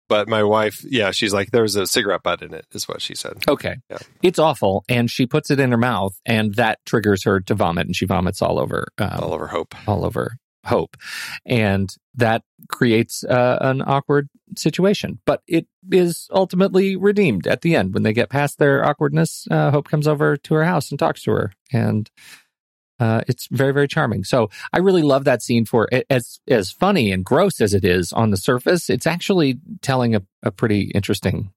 but my wife yeah she's like there's a cigarette butt in it is what she said Okay. Yeah. It's awful. And she puts it in her mouth and that triggers her to vomit and she vomits all over um, all over hope all over hope and that creates uh, an awkward situation but it is ultimately redeemed at the end when they get past their awkwardness uh, hope comes over to her house and talks to her and uh, it's very very charming so i really love that scene for as as funny and gross as it is on the surface it's actually telling a, a pretty interesting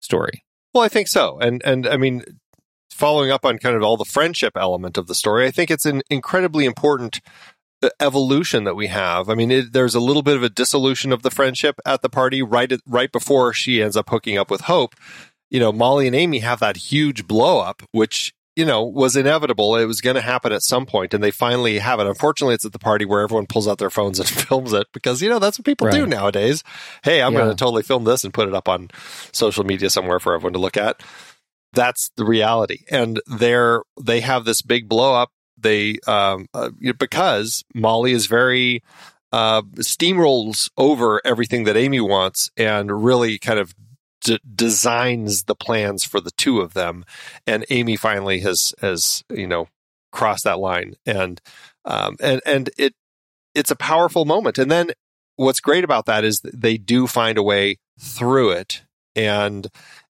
story Well, I think so. And and I mean following up on kind of all the friendship element of the story, I think it's an incredibly important uh, evolution that we have. I mean, it, there's a little bit of a dissolution of the friendship at the party right at, right before she ends up hooking up with Hope. You know, Molly and Amy have that huge blow up which you know, was inevitable. It was going to happen at some point, and they finally have it. Unfortunately, it's at the party where everyone pulls out their phones and films it because, you know, that's what people do nowadays. Hey, I'm Yeah. going to totally film this and put it up on social media somewhere for everyone to look at. That's the reality. And they're, they have this big blow up. They, um, uh, because Molly is very, uh, steamrolls over everything that Amy wants and really kind of d- designs the plans for the two of them. And Amy finally has, has, you know, crossed that line. And, um, and, and it, it's a powerful moment. And then what's great about that is that they do find a way through it. And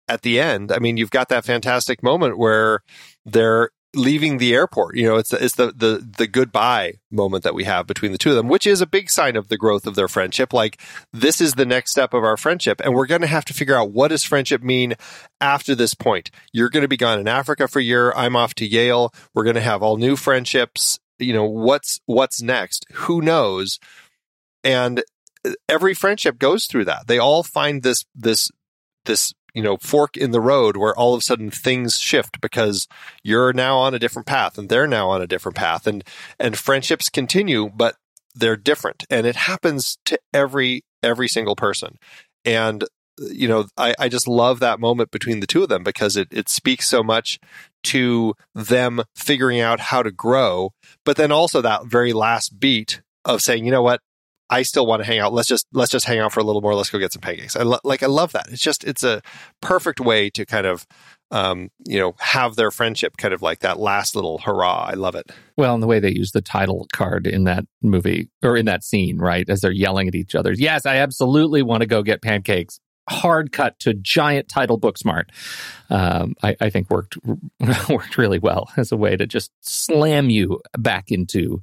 at the end, I mean, you've got that fantastic moment where they're leaving the airport. You know, it's the, it's the the the goodbye moment that we have between the two of them, which is a big sign of the growth of their friendship. Like this is the next step of our friendship, and we're going to have to figure out what does friendship mean after this point. You're going to be gone in Africa for a year. I'm off to Yale. We're going to have all new friendships. you know what's what's next who knows and every friendship goes through that they all find this this this you know fork in the road where all of a sudden things shift because you're now on a different path and they're now on a different path and and friendships continue but they're different. And it happens to every every single person. And you know I, I just love that moment between the two of them because it, it speaks so much to them figuring out how to grow but then also that very last beat of saying you know what I still want to hang out. Let's just let's just hang out for a little more. Let's go get some pancakes. I lo- like I love that. It's just it's a perfect way to kind of um, you know have their friendship kind of like that last little hurrah. I love it. Well, and the way they use the title card in that movie or in that scene, right, as they're yelling at each other. Yes, I absolutely want to go get pancakes. Hard cut to giant title book smart. Um, I, I think worked worked really well as a way to just slam you back into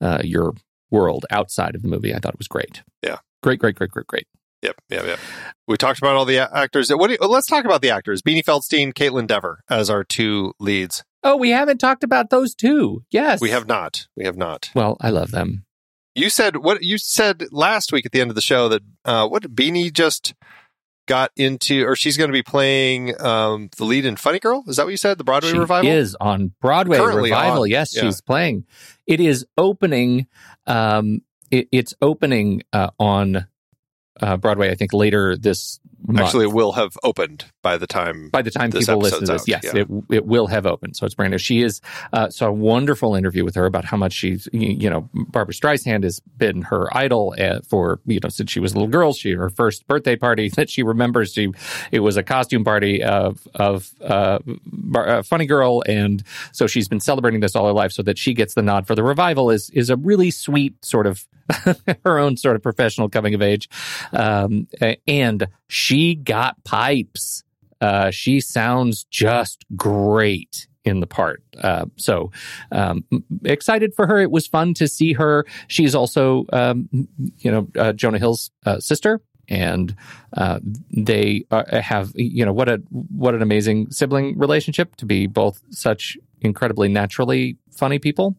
uh, your world outside of the movie. I thought it was great. Yeah. Great, great, great, great, great. Yep, yep, yep. We talked about all the actors. What do you, let's talk about the actors. Beanie Feldstein, Kaitlyn Dever as our two leads. Oh, we haven't talked about those two. Yes. We have not. We have not. Well, I love them. You said what you said last week at the end of the show that uh, what Beanie just got into, or she's going to be playing um, the lead in Funny Girl. Is that what you said? The Broadway she revival is on Broadway Currently revival. on, Yes, yeah. she's playing. It is opening. Um, it, it's opening uh, on uh, Broadway. I think later this month. Actually, it will have opened by the time. by the time this people listen to this, out, yes, yeah. it it will have opened. So it's brand new. She is uh, so a wonderful interview with her about how much she's you know Barbra Streisand has been her idol uh, for you know since she was a little girl. She her first birthday party that she remembers. She it was a costume party of of uh, Bar, uh, Funny Girl, and so she's been celebrating this all her life. So that she gets the nod for the revival is is a really sweet sort of her own sort of professional coming of age, um, and she got pipes. Uh, she sounds just great in the part. Uh, so um, excited for her. It was fun to see her. She's also, um, you know, uh, Jonah Hill's uh, sister. And uh, they uh, have, you know, what a what an amazing sibling relationship to be both such incredibly naturally funny people,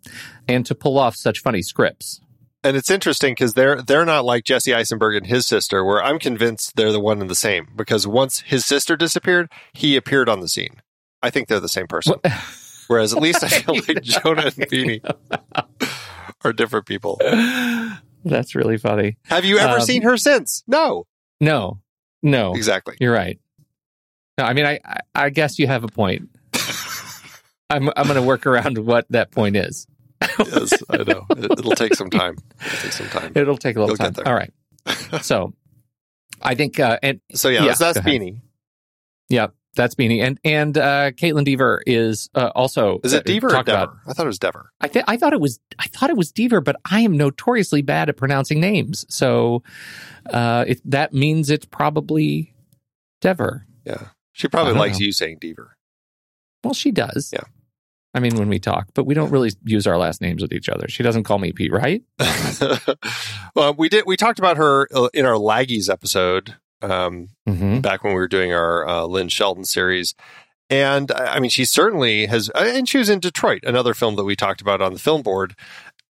and to pull off such funny scripts. And it's interesting because they're they're not like Jesse Eisenberg and his sister, where I'm convinced they're the one and the same. Because once his sister disappeared, he appeared on the scene. I think they're the same person. Whereas at least I feel like Jonah and Beanie are different people. That's really funny. Have you ever Um, seen her since? No, No, no, exactly. You're right. No, I mean, I, I, I guess you have a point. I'm, I'm going to work around what that point is. Yes, I know. It, it'll take some time. It'll take some time. It'll take a little You'll time. All right. So, I think, uh, and So yeah, Yeah, that's, that's go ahead. Beanie. yeah, that's Beanie, and and uh, Kaitlyn Deaver is uh, also. Is it uh, Deaver or Dever? about- I thought it was Dever. I th- I thought it was I thought it was Deaver, but I am notoriously bad at pronouncing names, so uh, it, that means it's probably Dever. Yeah, she probably likes know. you saying Deaver. Well, she does. Yeah. I mean, when we talk, but we don't really use our last names with each other. She doesn't call me Pete, right? well, we did. We talked about her uh, in our Laggies episode um, Mm-hmm. back when we were doing our uh, Lynn Shelton series, and I mean, she certainly has. uh, And she was in Detroit, another film that we talked about on the film board.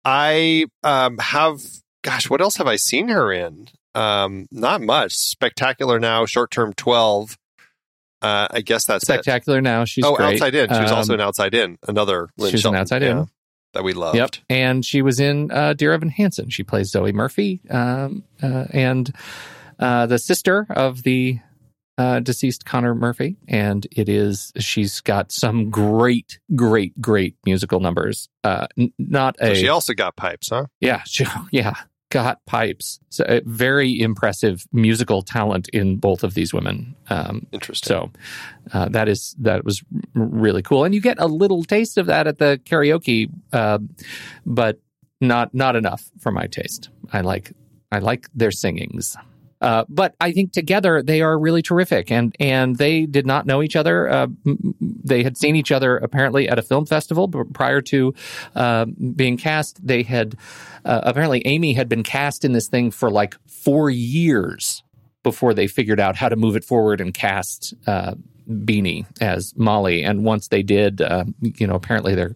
I um, have, gosh, what else have I seen her in? Um, not much. Spectacular now, short term twelve. Uh, I guess that's it. Spectacular now. She's oh, great. Outside In. She was Um, also an Outside In, another Lynn she was in Shelton, Outside In. that we loved. Yep. And she was in uh, Dear Evan Hansen. She plays Zoe Murphy um, uh, and uh, the sister of the uh, deceased Connor Murphy. And it is, she's got some great, great, great musical numbers. Uh, n- not So a, she also got pipes, huh? yeah, she, yeah, got pipes. So, very impressive musical talent in both of these women. Um, Interesting. so uh, that is that was really cool, and you get a little taste of that at the karaoke, uh, but not not enough for my taste. I like I like their singings. Uh, but I think together they are really terrific, and and they did not know each other. Uh, they had seen each other apparently at a film festival prior to uh, being cast. They had uh, apparently Amy had been cast in this thing for like four years before they figured out how to move it forward and cast uh, Beanie as Molly, and once they did, uh, you know, apparently their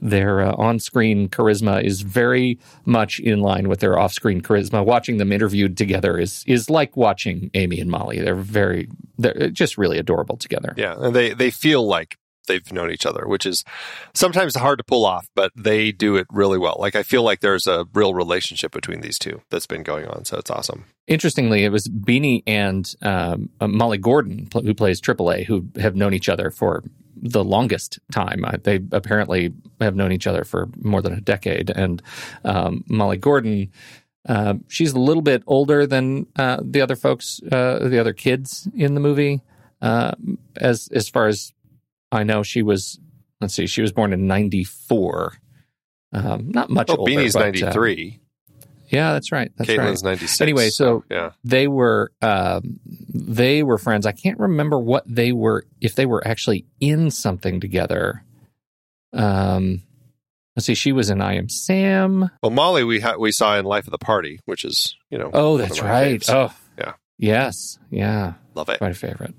their uh, on screen charisma is very much in line with their off screen charisma. Watching them interviewed together is is like watching Amy and Molly. They're very they're just really adorable together. Yeah, and they they feel like they've known each other, which is sometimes hard to pull off, but they do it really well. Like I feel like there's a real relationship between these two that's been going on, so it's awesome. Interestingly, it was Beanie and um, uh, Molly Gordon, who plays AAA, who have known each other for the longest time. Uh, they apparently have known each other for more than a decade. And um, Molly Gordon, uh, she's a little bit older than uh, the other folks, uh, the other kids in the movie. Uh, as as far as I know, she was. Let's see, she was born in '94. Um, not much Oh, older. Beanie's but, uh, 93. yeah, that's right. That's right Kaitlyn's 96. Anyway, so- yeah. they were um, they were friends. I can't remember what they were if they were actually in something together. Um, let's see. She was in I Am Sam. Well, Molly we ha- we saw in Life of the Party, which is you know. Oh, that's right. faves. Oh, Yeah. Yes. Yeah. love it. Quite a favorite.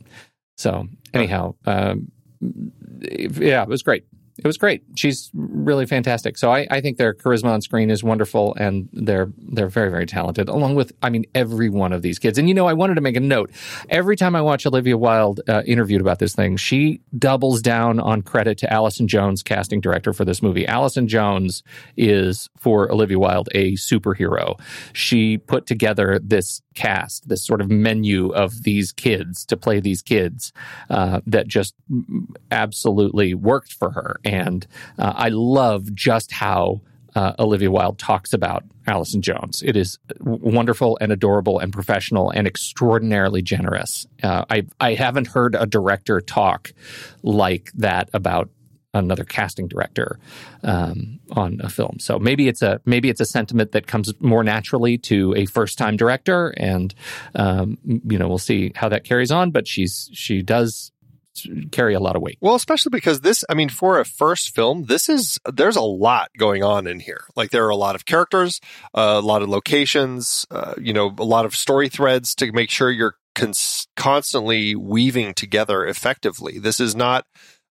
So anyhow, um, yeah, it was great. It was great. She's really fantastic. So I, I think their charisma on screen is wonderful, and they're they're very very talented. Along with, I mean, every one of these kids. And you know, I wanted to make a note. Every time I watch Olivia Wilde uh, interviewed about this thing, she doubles down on credit to Allison Jones, casting director for this movie. Allison Jones is for Olivia Wilde a superhero. She put together this cast, this sort of menu of these kids to play these kids uh, that just absolutely worked for her. And uh, I love just how uh, Olivia Wilde talks about Allison Jones. It is wonderful and adorable and professional and extraordinarily generous. Uh, I I haven't heard a director talk like that about another casting director um, on a film. So maybe it's a maybe it's a sentiment that comes more naturally to a first time director, and um, you know we'll see how that carries on. But she's she does carry a lot of weight. Well, especially because this, I mean, for a first film, this is, there's a lot going on in here. Like there are a lot of characters, uh, a lot of locations, uh, you know, a lot of story threads to make sure you're cons- constantly weaving together effectively. This is not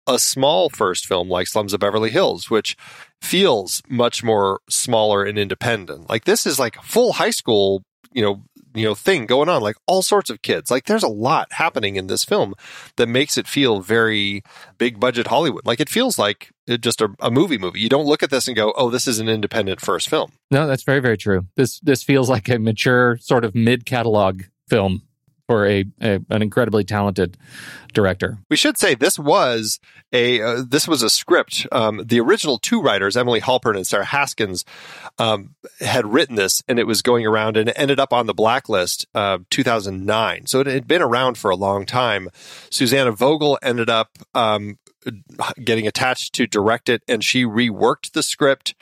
a small first film like Slums of Beverly Hills, which feels much more smaller and independent. Like this is like full high school, you know, you know, thing going on, like all sorts of kids. Like there's a lot happening in this film that makes it feel very big budget Hollywood. Like it feels like it just a, a movie movie. You don't look at this and go, "Oh, this is an independent first film." No, that's very very true. This this feels like a mature sort of mid catalog film for a, a an incredibly talented director. We should say this was a uh, this was a script. Um, the original two writers, Emily Halpern and Sarah Haskins, um, had written this, and it was going around and it ended up on the blacklist, uh, 2009. So it had been around for a long time. Susanna Fogel ended up um, getting attached to direct it, and she reworked the script.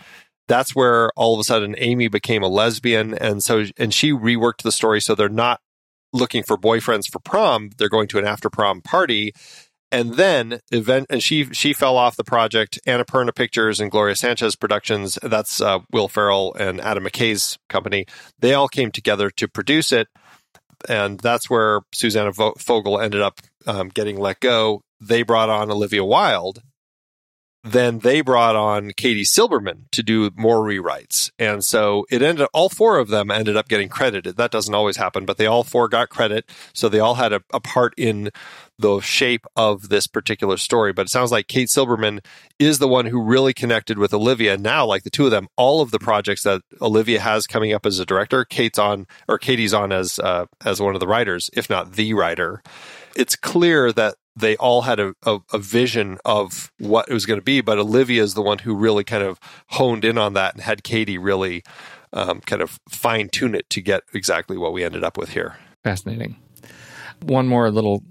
That's where all of a sudden Amy became a lesbian, and so and she reworked the story so they're not looking for boyfriends for prom. They're going to an after prom party. And then event and she she fell off the project. Annapurna Pictures and Gloria Sanchez Productions, that's uh, Will Ferrell and Adam McKay's company. They all came together to produce it, and that's where Susanna Vo- Fogel ended up um, getting let go. They brought on Olivia Wilde. Then they brought on Katie Silberman to do more rewrites. And so it ended all four of them ended up getting credited. That doesn't always happen, but they all four got credit. So they all had a, a part in the shape of this particular story. But it sounds like Kate Silberman is the one who really connected with Olivia. Now, like the two of them, all of the projects that Olivia has coming up as a director, Kate's on or Katie's on as uh, as one of the writers, if not the writer. It's clear that they all had a, a, a vision of what it was going to be, but Olivia is the one who really kind of honed in on that and had Katie really um, kind of fine tune it to get exactly what we ended up with here. Fascinating. One more little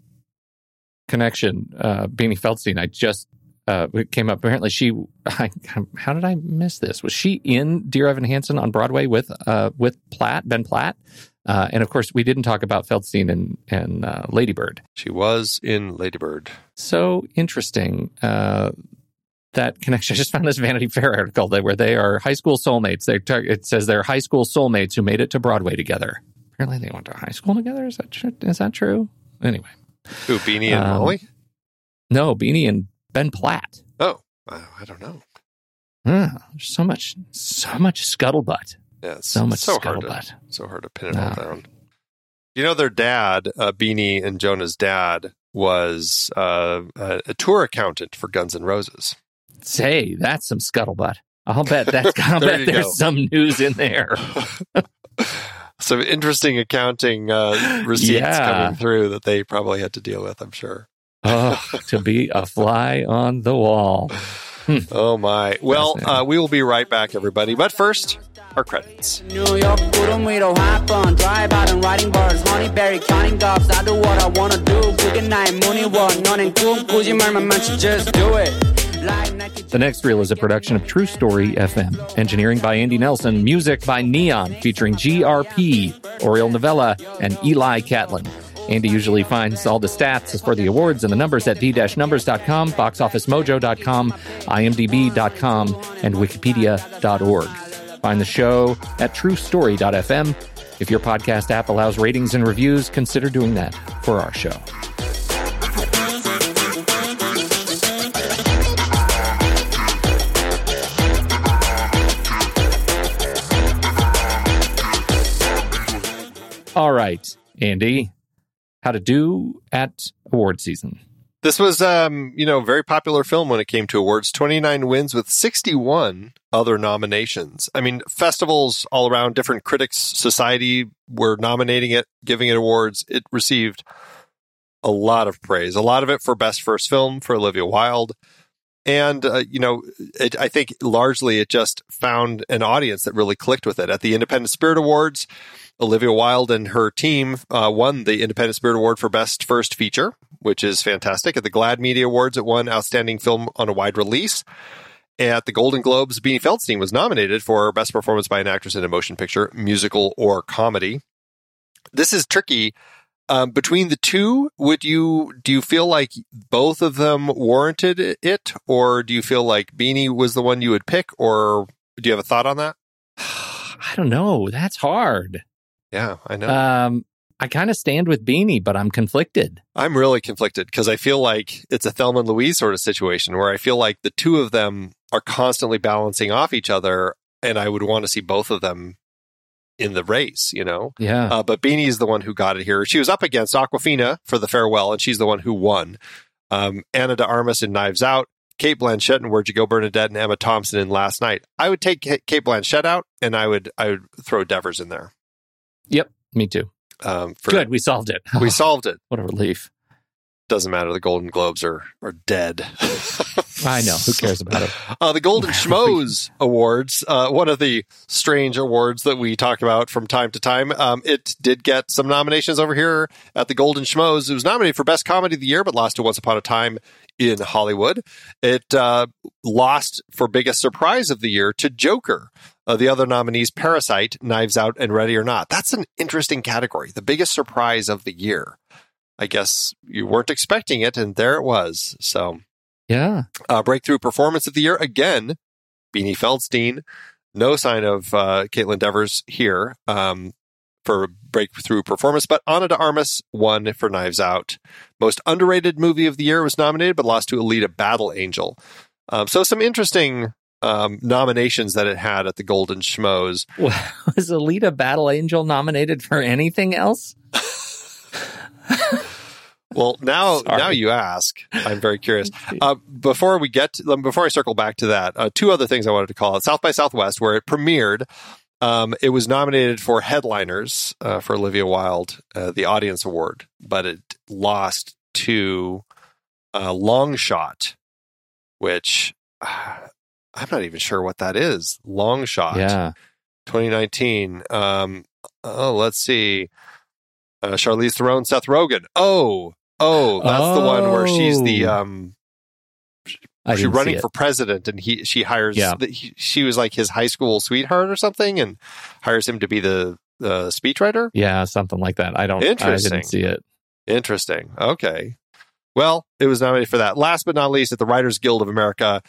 connection. Uh, Beanie Feldstein. I just uh, came up. Apparently, she. I, how did I miss this? Was she in Dear Evan Hansen on Broadway with uh, with Platt Ben Platt? Uh, and of course, we didn't talk about Feldstein and and uh, Ladybird. She was in Ladybird. So interesting. Uh, that connection. I just found this Vanity Fair article that where they are high school soulmates. They talk, it says they're high school soulmates who made it to Broadway together. Apparently, they went to high school together. Is that tr- is that true? Anyway, Who, Beanie and Um, Molly? No, Beanie and Ben Platt. Oh, I, I don't know. Ah, there's so much, so much scuttlebutt. Yeah, So much so hard to so hard to pin it all down. You know, their dad, uh, Beanie and Jonah's dad, was uh, a, a tour accountant for Guns N' Roses. Say, that's some scuttlebutt. I'll bet that. I'll There bet there's go. some news in there. Some interesting accounting uh, receipts Yeah. coming through that they probably had to deal with. I'm sure. Oh, to be a fly on the wall. Oh my! Well, uh, we will be right back, everybody. But first, are credits. New York, put on me don't happen. Drive out and riding bars, money berry, counting dogs. I do what I wanna do. Good night, money what, none and cool. Gucci, merman, man, just do it. The Next Reel is a production of True Story FM. Engineering by Andy Nelson. Music by Neon, featuring GRP, Oriel Novella, and Eli Catlin. Andy usually finds all the stats for the awards and the numbers at d-numbers.com, boxofficemojo.com, imdb.com, and wikipedia.org. Find the show at truestory.fm. If your podcast app allows ratings and reviews, consider doing that for our show. All right, Andy, how to do at award season. This was, um, you know, very popular film when it came to awards. 29 wins with 61 other nominations. I mean, festivals all around, different critics society were nominating it, giving it awards. It received a lot of praise, a lot of it for best first film for Olivia Wilde. And, uh, you know, it, I think largely it just found an audience that really clicked with it. At the Independent Spirit Awards, Olivia Wilde and her team uh, won the Independent Spirit Award for Best First Feature, which is fantastic. At the GLAAD Media Awards, it won Outstanding Film on a Wide Release. At the Golden Globes, Beanie Feldstein was nominated for Best Performance by an Actress in a Motion Picture, Musical, or Comedy. This is tricky. Um, between the two, would you do you feel like both of them warranted it, or do you feel like Beanie was the one you would pick, or do you have a thought on that? I don't know. That's hard. Yeah, I know. Um, I kind of stand with Beanie, but I'm conflicted. I'm really conflicted because I feel like it's a Thelma and Louise sort of situation where I feel like the two of them are constantly balancing off each other, and I would want to see both of them in the race, you know? Yeah. Uh, but Beanie is the one who got it here. She was up against Awkwafina for the farewell, and she's the one who won. Um, Ana de Armas in Knives Out, Cate Blanchett and Where'd You Go Bernadette and Emma Thompson in Last Night. I would take Cate Cate Blanchett out, and I would I would throw Devers in there. yep. Me too. Um, for, Good. We solved it. We solved it. what a relief. Doesn't matter. The Golden Globes are are dead. I know. Who cares about it? Uh, the Golden Schmoes Awards, uh, one of the strange awards that we talk about from time to time. Um, it did get some nominations over here at the Golden Schmoes. It was nominated for Best Comedy of the Year, but lost to Once Upon a Time in Hollywood. It uh, lost for Biggest Surprise of the Year to Joker. Uh, the other nominees, Parasite, Knives Out, and Ready or Not. That's an interesting category. The biggest surprise of the year. I guess you weren't expecting it, and there it was. So Yeah. uh, breakthrough performance of the year again, Beanie Feldstein. No sign of uh, Kaitlyn Devers here um, for breakthrough performance, but Ana de Armas won for Knives Out. Most underrated movie of the year was nominated, but lost to Alita Battle Angel. Um, so some interesting um, nominations that it had at the Golden Schmoes. Was Alita Battle Angel nominated for anything else? Well, now Sorry. now you ask. I'm very curious. Uh, before we get to, um, before I circle back to that, uh, two other things I wanted to call out: South by Southwest, where it premiered. Um, it was nominated for headliners uh, for Olivia Wilde, uh, the Audience Award, but it lost to uh, Long Shot, which uh, I'm not even sure what that is. Long Shot. Yeah. 2019. Um, oh, let's see. Uh, Charlize Theron, Seth Rogen. Oh, oh, that's the one where she's the Oh. um, she's running for president, and he she hires. Yeah. The, he, she was like his high school sweetheart or something, and hires him to be the the speechwriter. Yeah, something like that. I don't. I Interesting. didn't see it. Interesting. Okay. Well, it was nominated for that. Last but not least, at the Writers Guild of America,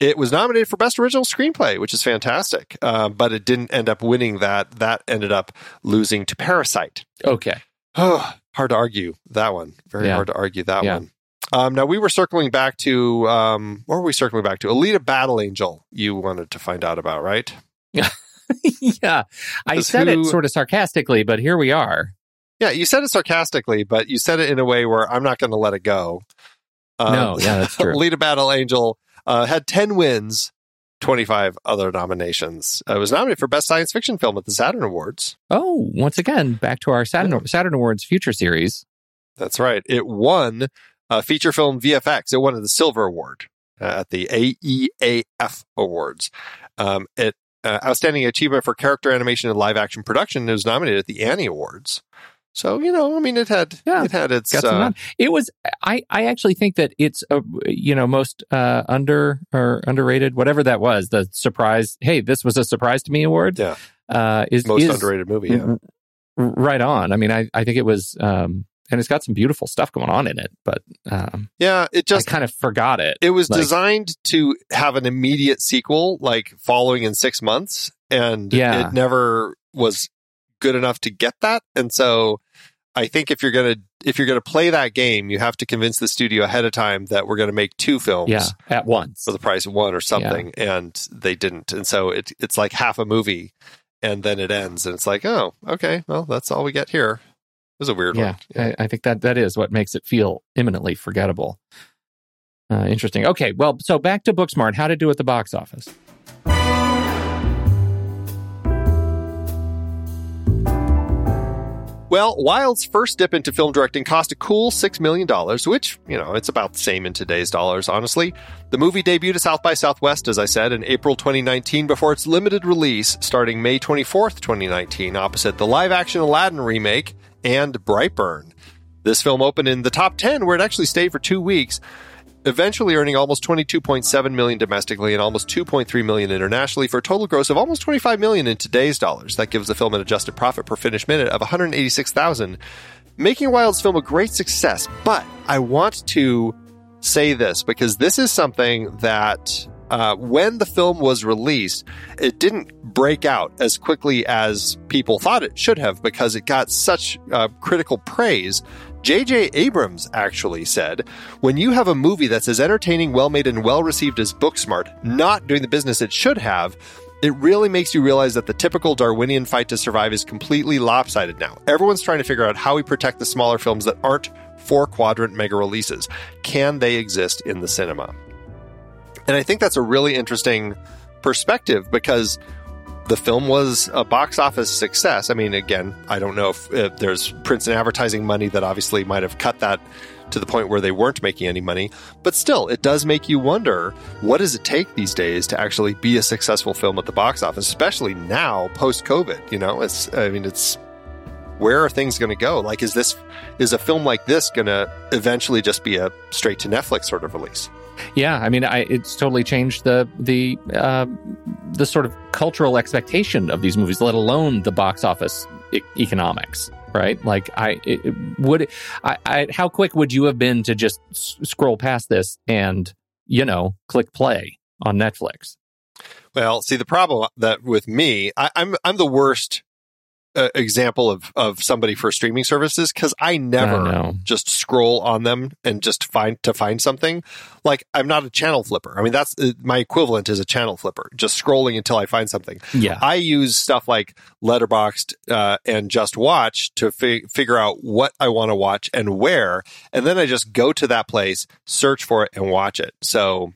it was nominated for Best Original Screenplay, which is fantastic. Uh, but it didn't end up winning that. That ended up losing to Parasite. Okay. Oh, hard to argue that one. Very Yeah. hard to argue that Yeah. one. Um, now we were circling back to um, what were we circling back to? Alita Battle Angel. You wanted to find out about, right? yeah, I said who- it sort of sarcastically, but here we are. Yeah, you said it sarcastically, but you said it in a way where I'm not going to let it go. Um, no, yeah, that's true. Alita Battle Angel uh, had 10 wins, 25 other nominations. Uh, it was nominated for Best Science Fiction Film at the Saturn Awards. oh, once again, back to our Saturn, Saturn Awards future series. That's right. It won uh, feature film VFX. It won the Silver Award uh, at the AEAF Awards. Um, it uh, Outstanding Achievement for Character Animation and Live Action Production. It was nominated at the Annie Awards. So you know, I mean, it had Yeah, it had its Got some uh. It was. I. I actually think that it's a you know most uh, under or underrated whatever that was. The surprise. Hey, this was a surprise to me award. Yeah. Uh, is most is underrated movie. Yeah. right on. I mean, I. I think it was. Um, and it's got some beautiful stuff going on in it, but um, Yeah, it just I kind of forgot it. It was Like- designed to have an immediate sequel, like following in six months, and Yeah. it never was good enough to get that. And so, I think if you're gonna if you're gonna play that game, you have to convince the studio ahead of time that we're gonna make two films Yeah, at once. for the price of one or something, and they didn't. And so it it's like half a movie, and then it ends, and it's like, oh, okay, well, that's all we get here. It was a weird yeah, one. I, I think that that is what makes it feel imminently forgettable. Uh, interesting. Okay, well, so back to Booksmart. How to do at the box office? Well, Wilde's first dip into film directing cost a cool $6 million, which, you know, it's about the same in today's dollars, honestly. The movie debuted at South by Southwest, as I said, in April 2019 before its limited release starting May 24th, 2019, opposite the live action Aladdin remake and Brightburn. This film opened in the top 10, where it actually stayed for two weeks, eventually earning almost 22.7 million domestically and almost 2.3 million internationally for a total gross of almost 25 million in today's dollars. That gives the film an adjusted profit per finished minute of 186,000, making Wilde's film a great success. But I want to say this because this is something that uh, when the film was released, it didn't break out as quickly as people thought it should have because it got such uh, critical praise. J.J. Abrams actually said, when you have a movie that's as entertaining, well made, and well received as Booksmart, not doing the business it should have, it really makes you realize that the typical Darwinian fight to survive is completely lopsided now. Everyone's trying to figure out how we protect the smaller films that aren't four quadrant mega releases. Can they exist in the cinema? And I think that's a really interesting perspective because the film was a box office success. I mean, again, I don't know if, if there's prints and advertising money that obviously might have cut that to the point where they weren't making any money, but still, it does make you wonder what does it take these days to actually be a successful film at the box office, especially now post COVID. You know, it's I mean, it's where are things going to go? Like, is this is a film like this going to eventually just be a straight to Netflix sort of release? Yeah, I mean, I, it's totally changed the the uh, the sort of cultural expectation of these movies, let alone the box office e- economics. Right? Like, I it, would I, I how quick would you have been to just s- scroll past this and you know click play on Netflix? Well, see, the problem that with me, I, I'm I'm the worst uh, example of of somebody for streaming services because I never I just scroll on them and just find to find something. Like I'm not a channel flipper. I mean, that's uh, my equivalent is a channel flipper, just scrolling until I find something. Yeah, I use stuff like Letterboxd uh, and JustWatch to fi- figure out what I want to watch and where, and then I just go to that place, search for it, and watch it. So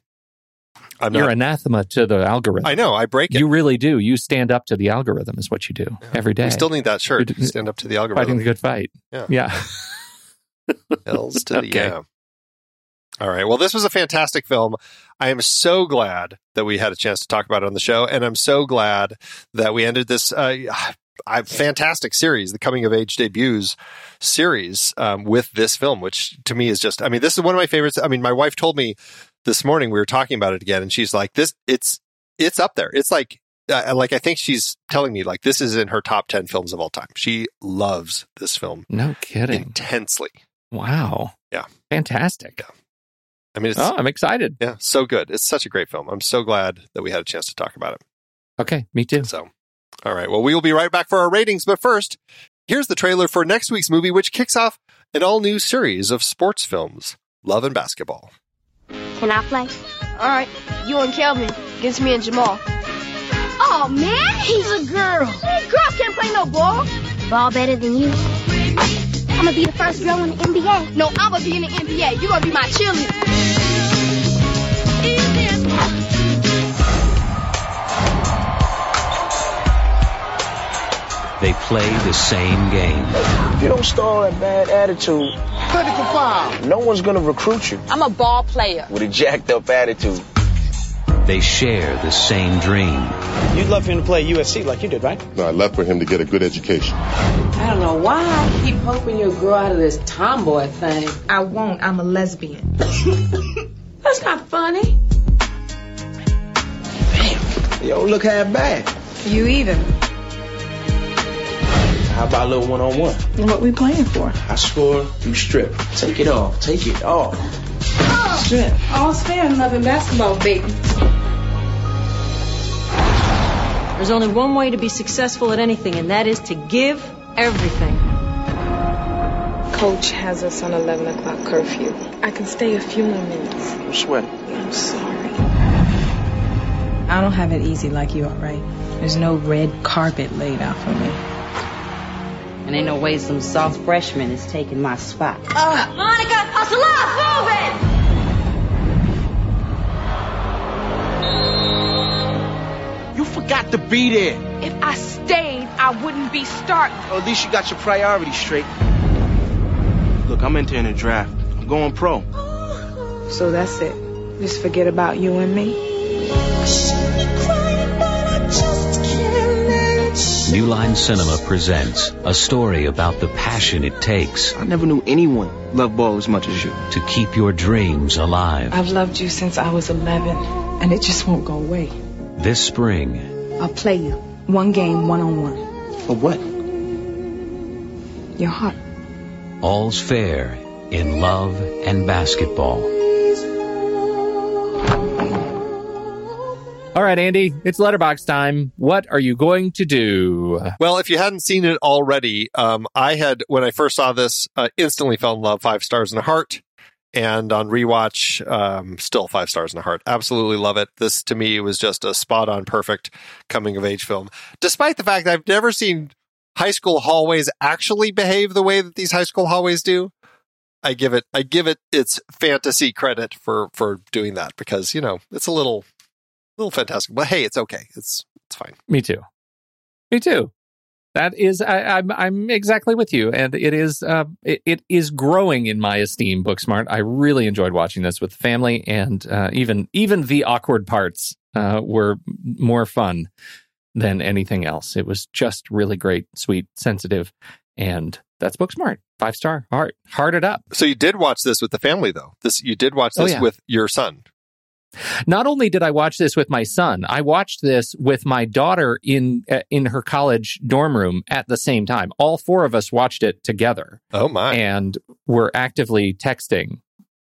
I'm you're not. anathema to the algorithm. I know I break it. You really do. You stand up to the algorithm, is what you do every day. We still need that shirt. Do- Stand up to the algorithm. fighting the good fight. Yeah. yeah. L's to the yeah. All right. Well, this was a fantastic film. I am so glad that we had a chance to talk about it on the show, and I'm so glad that we ended this uh, uh, fantastic series, the coming of age debuts series, um, with this film, which to me is just. I mean, this is one of my favorites. I mean, my wife told me this morning we were talking about it again, and she's like, "This, it's, it's up there. It's like." Uh, like I think she's telling me like this is in her top 10 films of all time. She loves this film No kidding. intensely. Wow. Yeah. Fantastic. yeah. I mean, it's Oh, I'm excited. yeah, so good. It's such a great film. I'm so glad that we had a chance to talk about it. Okay, me too. So, all right. Well, we will be right back for our ratings, but first, here's the trailer for next week's movie, which kicks off an all new series of sports films. Love and Basketball. Can I play? All right, you and Kelvin against me and Jamal. Oh man, he's a girl. Hey, girls can't play no ball. Ball better than you. I'm gonna be the first girl in the NBA. No, I'm gonna be in the NBA. You gonna be my cheerleader. They play the same game. If you don't start a bad attitude, Clinical foul. no one's gonna recruit you I'm a ball player. with a jacked up attitude. They share the same dream. You'd love for him to play USC like you did, right? No, I left for him to get a good education. I don't know why I keep hoping you'll grow out of this tomboy thing. I won't. I'm a lesbian. That's not funny. You don't look half bad. You even. How about a little one on one? What we playing for? I score, you strip. Take it off. Take it off. Strip. Oh, All's fair in love and basketball, baby. There's only one way to be successful at anything, and that is to give everything. Coach has us on 11 o'clock curfew. I can stay a few more minutes. I'm sweating. I'm sorry. I don't have it easy like you, all right? There's no red carpet laid out for me. And ain't no way some soft freshman is taking my spot. Uh, Monica, hustle up, move it. You forgot to be there. If I stayed, I wouldn't be starting. Well, at least you got your priorities straight. Look, I'm entering a draft. I'm going pro. So that's it. Just forget about you and me. New Line Cinema presents a story about the passion it takes I never knew anyone loved ball as much as you. to keep your dreams alive. I've loved you since I was 11, and it just won't go away. This spring, I'll play you. One game, one on one. For what? Your heart. all's fair in love and basketball. All right, Andy, it's letterbox time. What are you going to do? Well, if you hadn't seen it already, um, I had, when I first saw this, uh, instantly fell in love, five stars and a heart. And on rewatch, um, still five stars and a heart. Absolutely love it. This to me was just a spot on perfect coming of age film. Despite the fact I've never seen high school hallways actually behave the way that these high school hallways do. I give it, I give it its fantasy credit for, for doing that because, you know, it's a little, little fantastic, but hey, it's okay. It's, it's fine. Me too. Me too. That is, I, I'm, I'm exactly with you, and it is, uh, it, it is growing in my esteem. Booksmart. I really enjoyed watching this with the family, and uh, even, even the awkward parts uh, were more fun than anything else. It was just really great, sweet, sensitive, and that's Booksmart. Five star, heart, heart it up. So you did watch this with the family though. This, you did watch Oh, this yeah. with your son. Not only did I watch this with my son, I watched this with my daughter in uh, in her college dorm room at the same time. All four of us watched it together Oh my. and were actively texting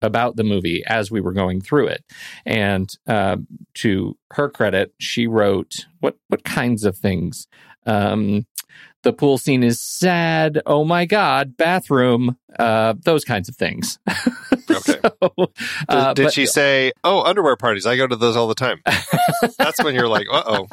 about the movie as we were going through it. And uh, to her credit, she wrote what what kinds of things. Um, the pool scene is sad. Oh my god, bathroom. Uh, those kinds of things. Okay. So, Did, uh, did but- she say, "Oh, underwear parties"? I go to those all the time. That's when you're like, "Uh oh."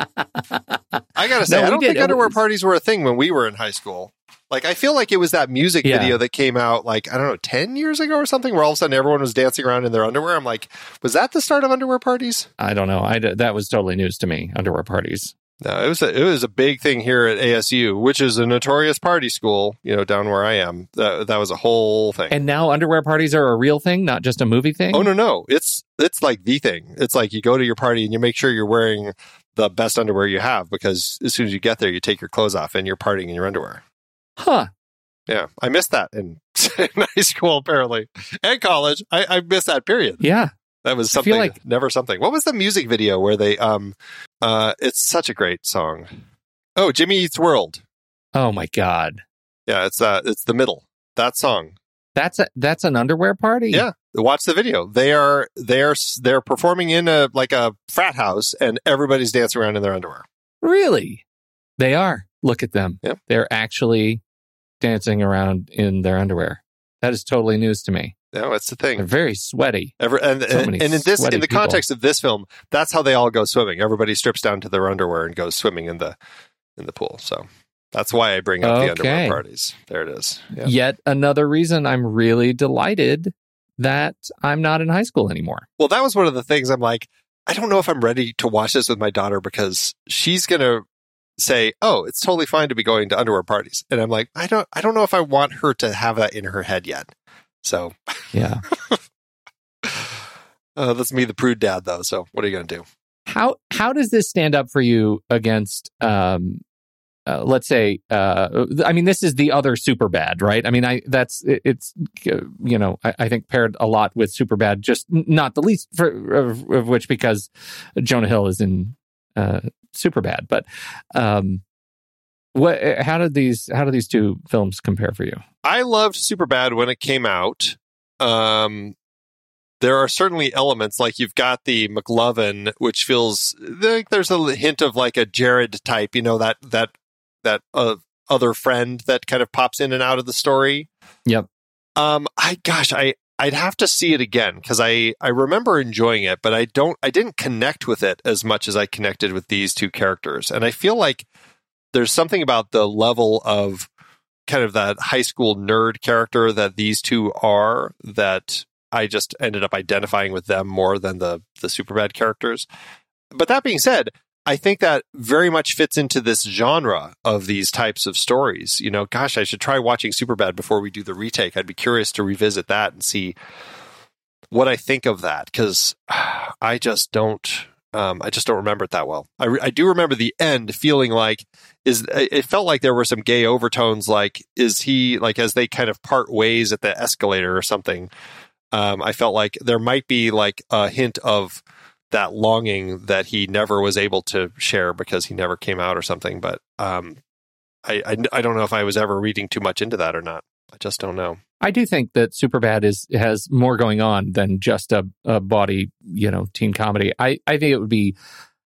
I gotta say, No, I don't did. think underwear was- parties were a thing when we were in high school. Like, I feel like it was that music Yeah. video that came out like I don't know, ten years ago or something, where all of a sudden everyone was dancing around in their underwear. I'm like, was that the start of underwear parties? I don't know. I that was totally news to me. Underwear parties. No, it was a, it was a big thing here at ASU, which is a notorious party school. You know, down where I am, that that was a whole thing. And now underwear parties are a real thing, not just a movie thing. Oh no, no, it's it's like the thing. It's like you go to your party and you make sure you're wearing the best underwear you have because as soon as you get there, you take your clothes off and you're partying in your underwear. Huh. Yeah, I missed that in, in high school apparently and college. I, I missed that period. Yeah. That was something, like- never something. What was the music video where they? Um, uh, it's such a great song. Oh, Jimmy Eats World. Oh my god. Yeah, it's uh, it's the middle that song. That's a that's an underwear party. Yeah, watch the video. They are they are they're performing in a like a frat house, and everybody's dancing around in their underwear. Really? They are. Look at them. Yep. They're actually dancing around in their underwear. That is totally news to me. No, that's the thing. They're very sweaty. Ever, and, So and, and in this, in the people. context of this film, that's how they all go swimming. Everybody strips down to their underwear and goes swimming in the in the pool. So that's why I bring up the underwear parties. There it is. Yeah. Yet another reason I'm really delighted that I'm not in high school anymore. Well, that was one of the things I'm like, I don't know if I'm ready to watch this with my daughter because she's gonna say, "Oh, it's totally fine to be going to underwear parties," and I'm like, I don't, I don't know if I want her to have that in her head yet. So Yeah. uh, that's me, the prude dad, though. So what are you gonna do? how how does this stand up for you against um uh, let's say uh i mean this is the other super bad right i mean i that's it- it's uh, you know I, I think paired a lot with super bad just not the least for of, of which because jonah hill is in uh super bad but um what how did these how do these two films compare for you I loved Superbad when it came out. Um, there are certainly elements like you've got the McLovin, which feels like there's a hint of like a Jared type, you know that that that uh, other friend that kind of pops in and out of the story. Yep. Um, I gosh, I I'd have to see it again because I I remember enjoying it, but I don't I didn't connect with it as much as I connected with these two characters, and I feel like there's something about the level of kind of that high school nerd character that these two are that I just ended up identifying with them more than the the Superbad characters. But that being said, I think that very much fits into this genre of these types of stories. You know, gosh, I should try watching Superbad before we do the retake. I'd be curious to revisit that and see what I think of that because I just don't. Um, I just don't remember it that well. I, re- I do remember the end feeling like is it felt like there were some gay overtones. Like is he like as they kind of part ways at the escalator or something? Um, I felt like there might be like a hint of that longing that he never was able to share because he never came out or something. But um, I, I I don't know if I was ever reading too much into that or not. I just don't know. I do think that Superbad is has more going on than just a, a body, you know, teen comedy. I, I think it would be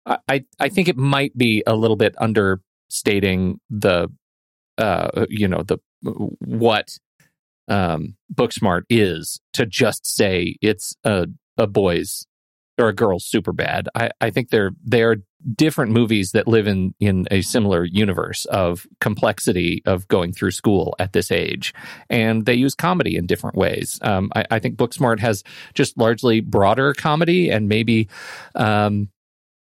I I think it might be a little bit understating the uh you know the what um Booksmart is to just say it's a a boys or a girl's super bad. I, I think they're they are different movies that live in in a similar universe of complexity of going through school at this age, and they use comedy in different ways. Um, I, I think Booksmart has just largely broader comedy and maybe. Um,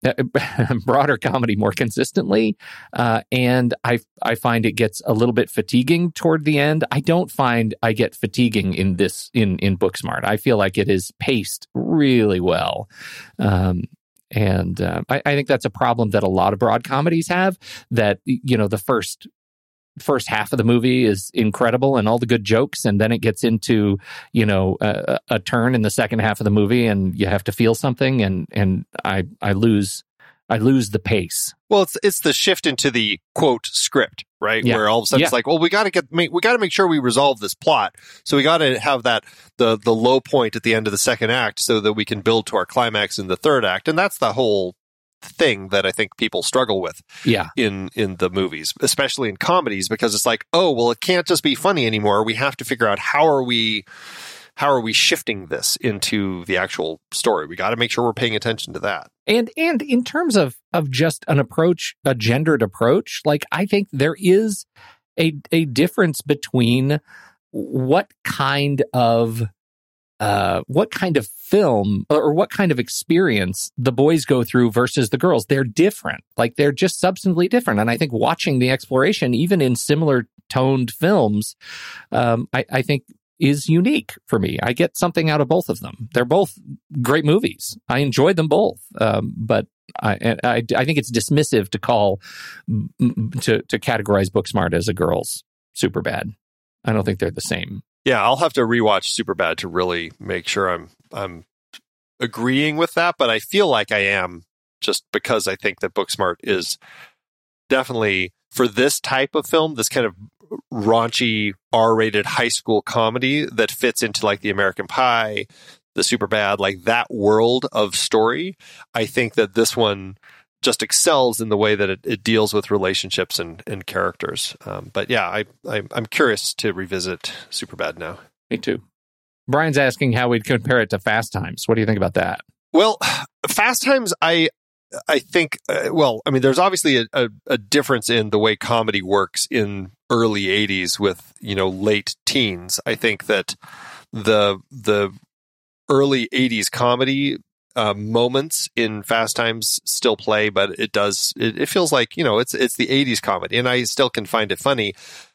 broader comedy more consistently, uh, and I I find it gets a little bit fatiguing toward the end. I don't find I get fatiguing in this in in Booksmart. I feel like it is paced really well, um, and uh, I, I think that's a problem that a lot of broad comedies have. That you know the first first half of the movie is incredible and all the good jokes and then it gets into you know a, a turn in the second half of the movie and you have to feel something and and i i lose i lose the pace Well, it's it's the shift into the quote script, right? Yeah. Where all of a sudden it's like, well, we got to get we got to make sure we resolve this plot. So we got to have that the the low point at the end of the second act, so that we can build to our climax in the third act, and that's the whole thing that I think people struggle with yeah in in the movies, especially in comedies, because it's like, oh, well, it can't just be funny anymore. We have to figure out how are we how are we shifting this into the actual story. We got to make sure we're paying attention to that. and and in terms of of just an approach a gendered approach like i think there is a a difference between what kind of uh what kind of film or what kind of experience the boys go through versus the girls they're different like they're just substantively different and i think watching the exploration even in similar toned films um i i think is unique for me. I get something out of both of them. They're both great movies. I enjoyed them both, um, but I, I I think it's dismissive to call to to categorize Booksmart as a girl's super bad. I don't think they're the same. Yeah, I'll have to rewatch Superbad to really make sure I'm I'm agreeing with that, but I feel like I am just because I think that Booksmart is definitely for this type of film, this kind of raunchy R-rated high school comedy that fits into like the American Pie, the Super Bad, like that world of story. I think that this one just excels in the way that it, it deals with relationships and, and characters. Um, but yeah, I, I I'm curious to revisit Super Bad now. Me too. Brian's asking how we'd compare it to Fast Times. What do you think about that? Well, Fast Times, I I think, uh, well, I mean, there's obviously a, a, a, difference in the way comedy works in early '80s with you know late teens. I think that the the early '80s comedy uh, moments in Fast Times still play, but it does it, it feels like you know it's it's the '80s comedy, and I still can find it funny.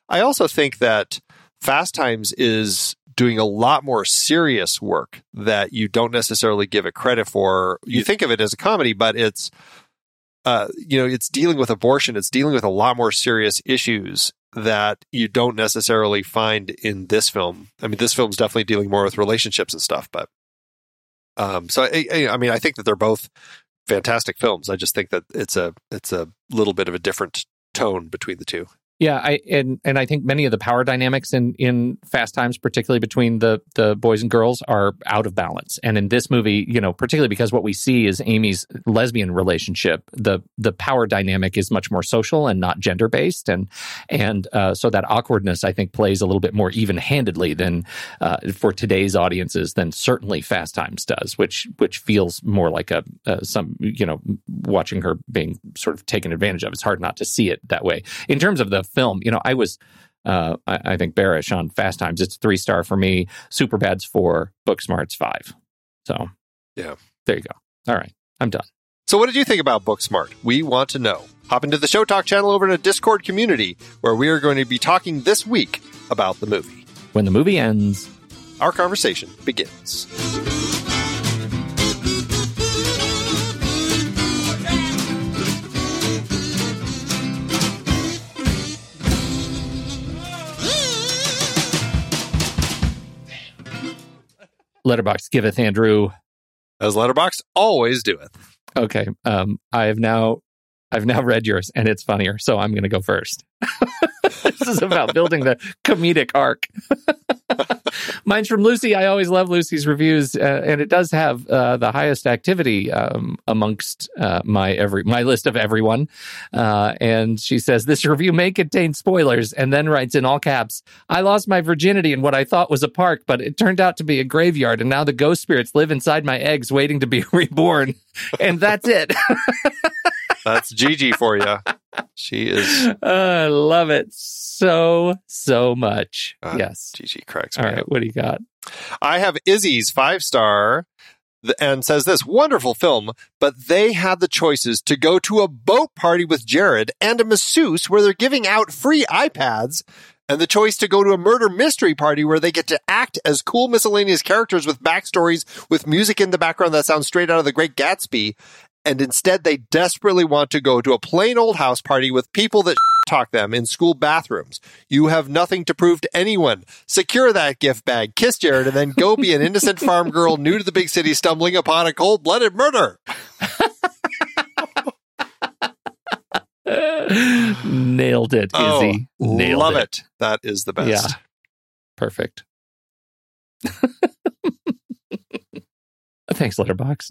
I also think that Fast Times is doing a lot more serious work that you don't necessarily give it credit for. You think of it as a comedy, but it's uh, you know, it's dealing with abortion. It's dealing with a lot more serious issues that you don't necessarily find in this film. I mean, this film's definitely dealing more with relationships and stuff, but um, so I, I mean, I think that they're both fantastic films. I just think that it's a it's a little bit of a different tone between the two. Yeah, I and and I think many of the power dynamics in in Fast Times, particularly between the the boys and girls, are out of balance. And in this movie, you know, particularly because what we see is Amy's lesbian relationship, the the power dynamic is much more social and not gender based, and and uh, so that awkwardness I think plays a little bit more even handedly than uh, for today's audiences than certainly Fast Times does, which which feels more like a, a some you know watching her being sort of taken advantage of. It's hard not to see it that way in terms of the film. You know, I was, uh, I, I, think bearish on Fast Times. It's three star for me. Super Bad's four. Booksmart's five. So yeah, there you go. All right, I'm done. So, what did you think about Booksmart? We want to know. Hop into the Show Talk channel over in a Discord community where we are going to be talking this week about the movie. When the movie ends, our conversation begins. Letterbox giveth Andrew as Letterbox always doeth. Okay. Um, I have now I've now read yours and it's funnier, so I'm going to go first. this is about building the comedic arc. Mine's from Lucy. I always love Lucy's reviews, uh, and it does have uh, the highest activity um, amongst uh, my every my list of everyone. Uh, and she says this review may contain spoilers, and then writes in all caps, "I lost my virginity in what I thought was a park, but it turned out to be a graveyard, and now the ghost spirits live inside my eggs, waiting to be reborn." And that's it. That's Gigi for you. She is. I love it so, so much. Uh, yes. Gigi cracks me. All right. Up. What do you got? I have Izzy's five star and says this wonderful film, but they had the choices to go to a boat party with Jared and a masseuse where they're giving out free iPads and the choice to go to a murder mystery party where they get to act as cool miscellaneous characters with backstories with music in the background that sounds straight out of the Great Gatsby and instead they desperately want to go to a plain old house party with people that talk them in school bathrooms. You have nothing to prove to anyone. Secure that gift bag, kiss Jared, and then go be an innocent farm girl new to the big city stumbling upon a cold blooded murder. Nailed it, oh, Izzy. Oh, Nailed love it. it. That is the best. Yeah. Perfect. Thanks, Letterboxd.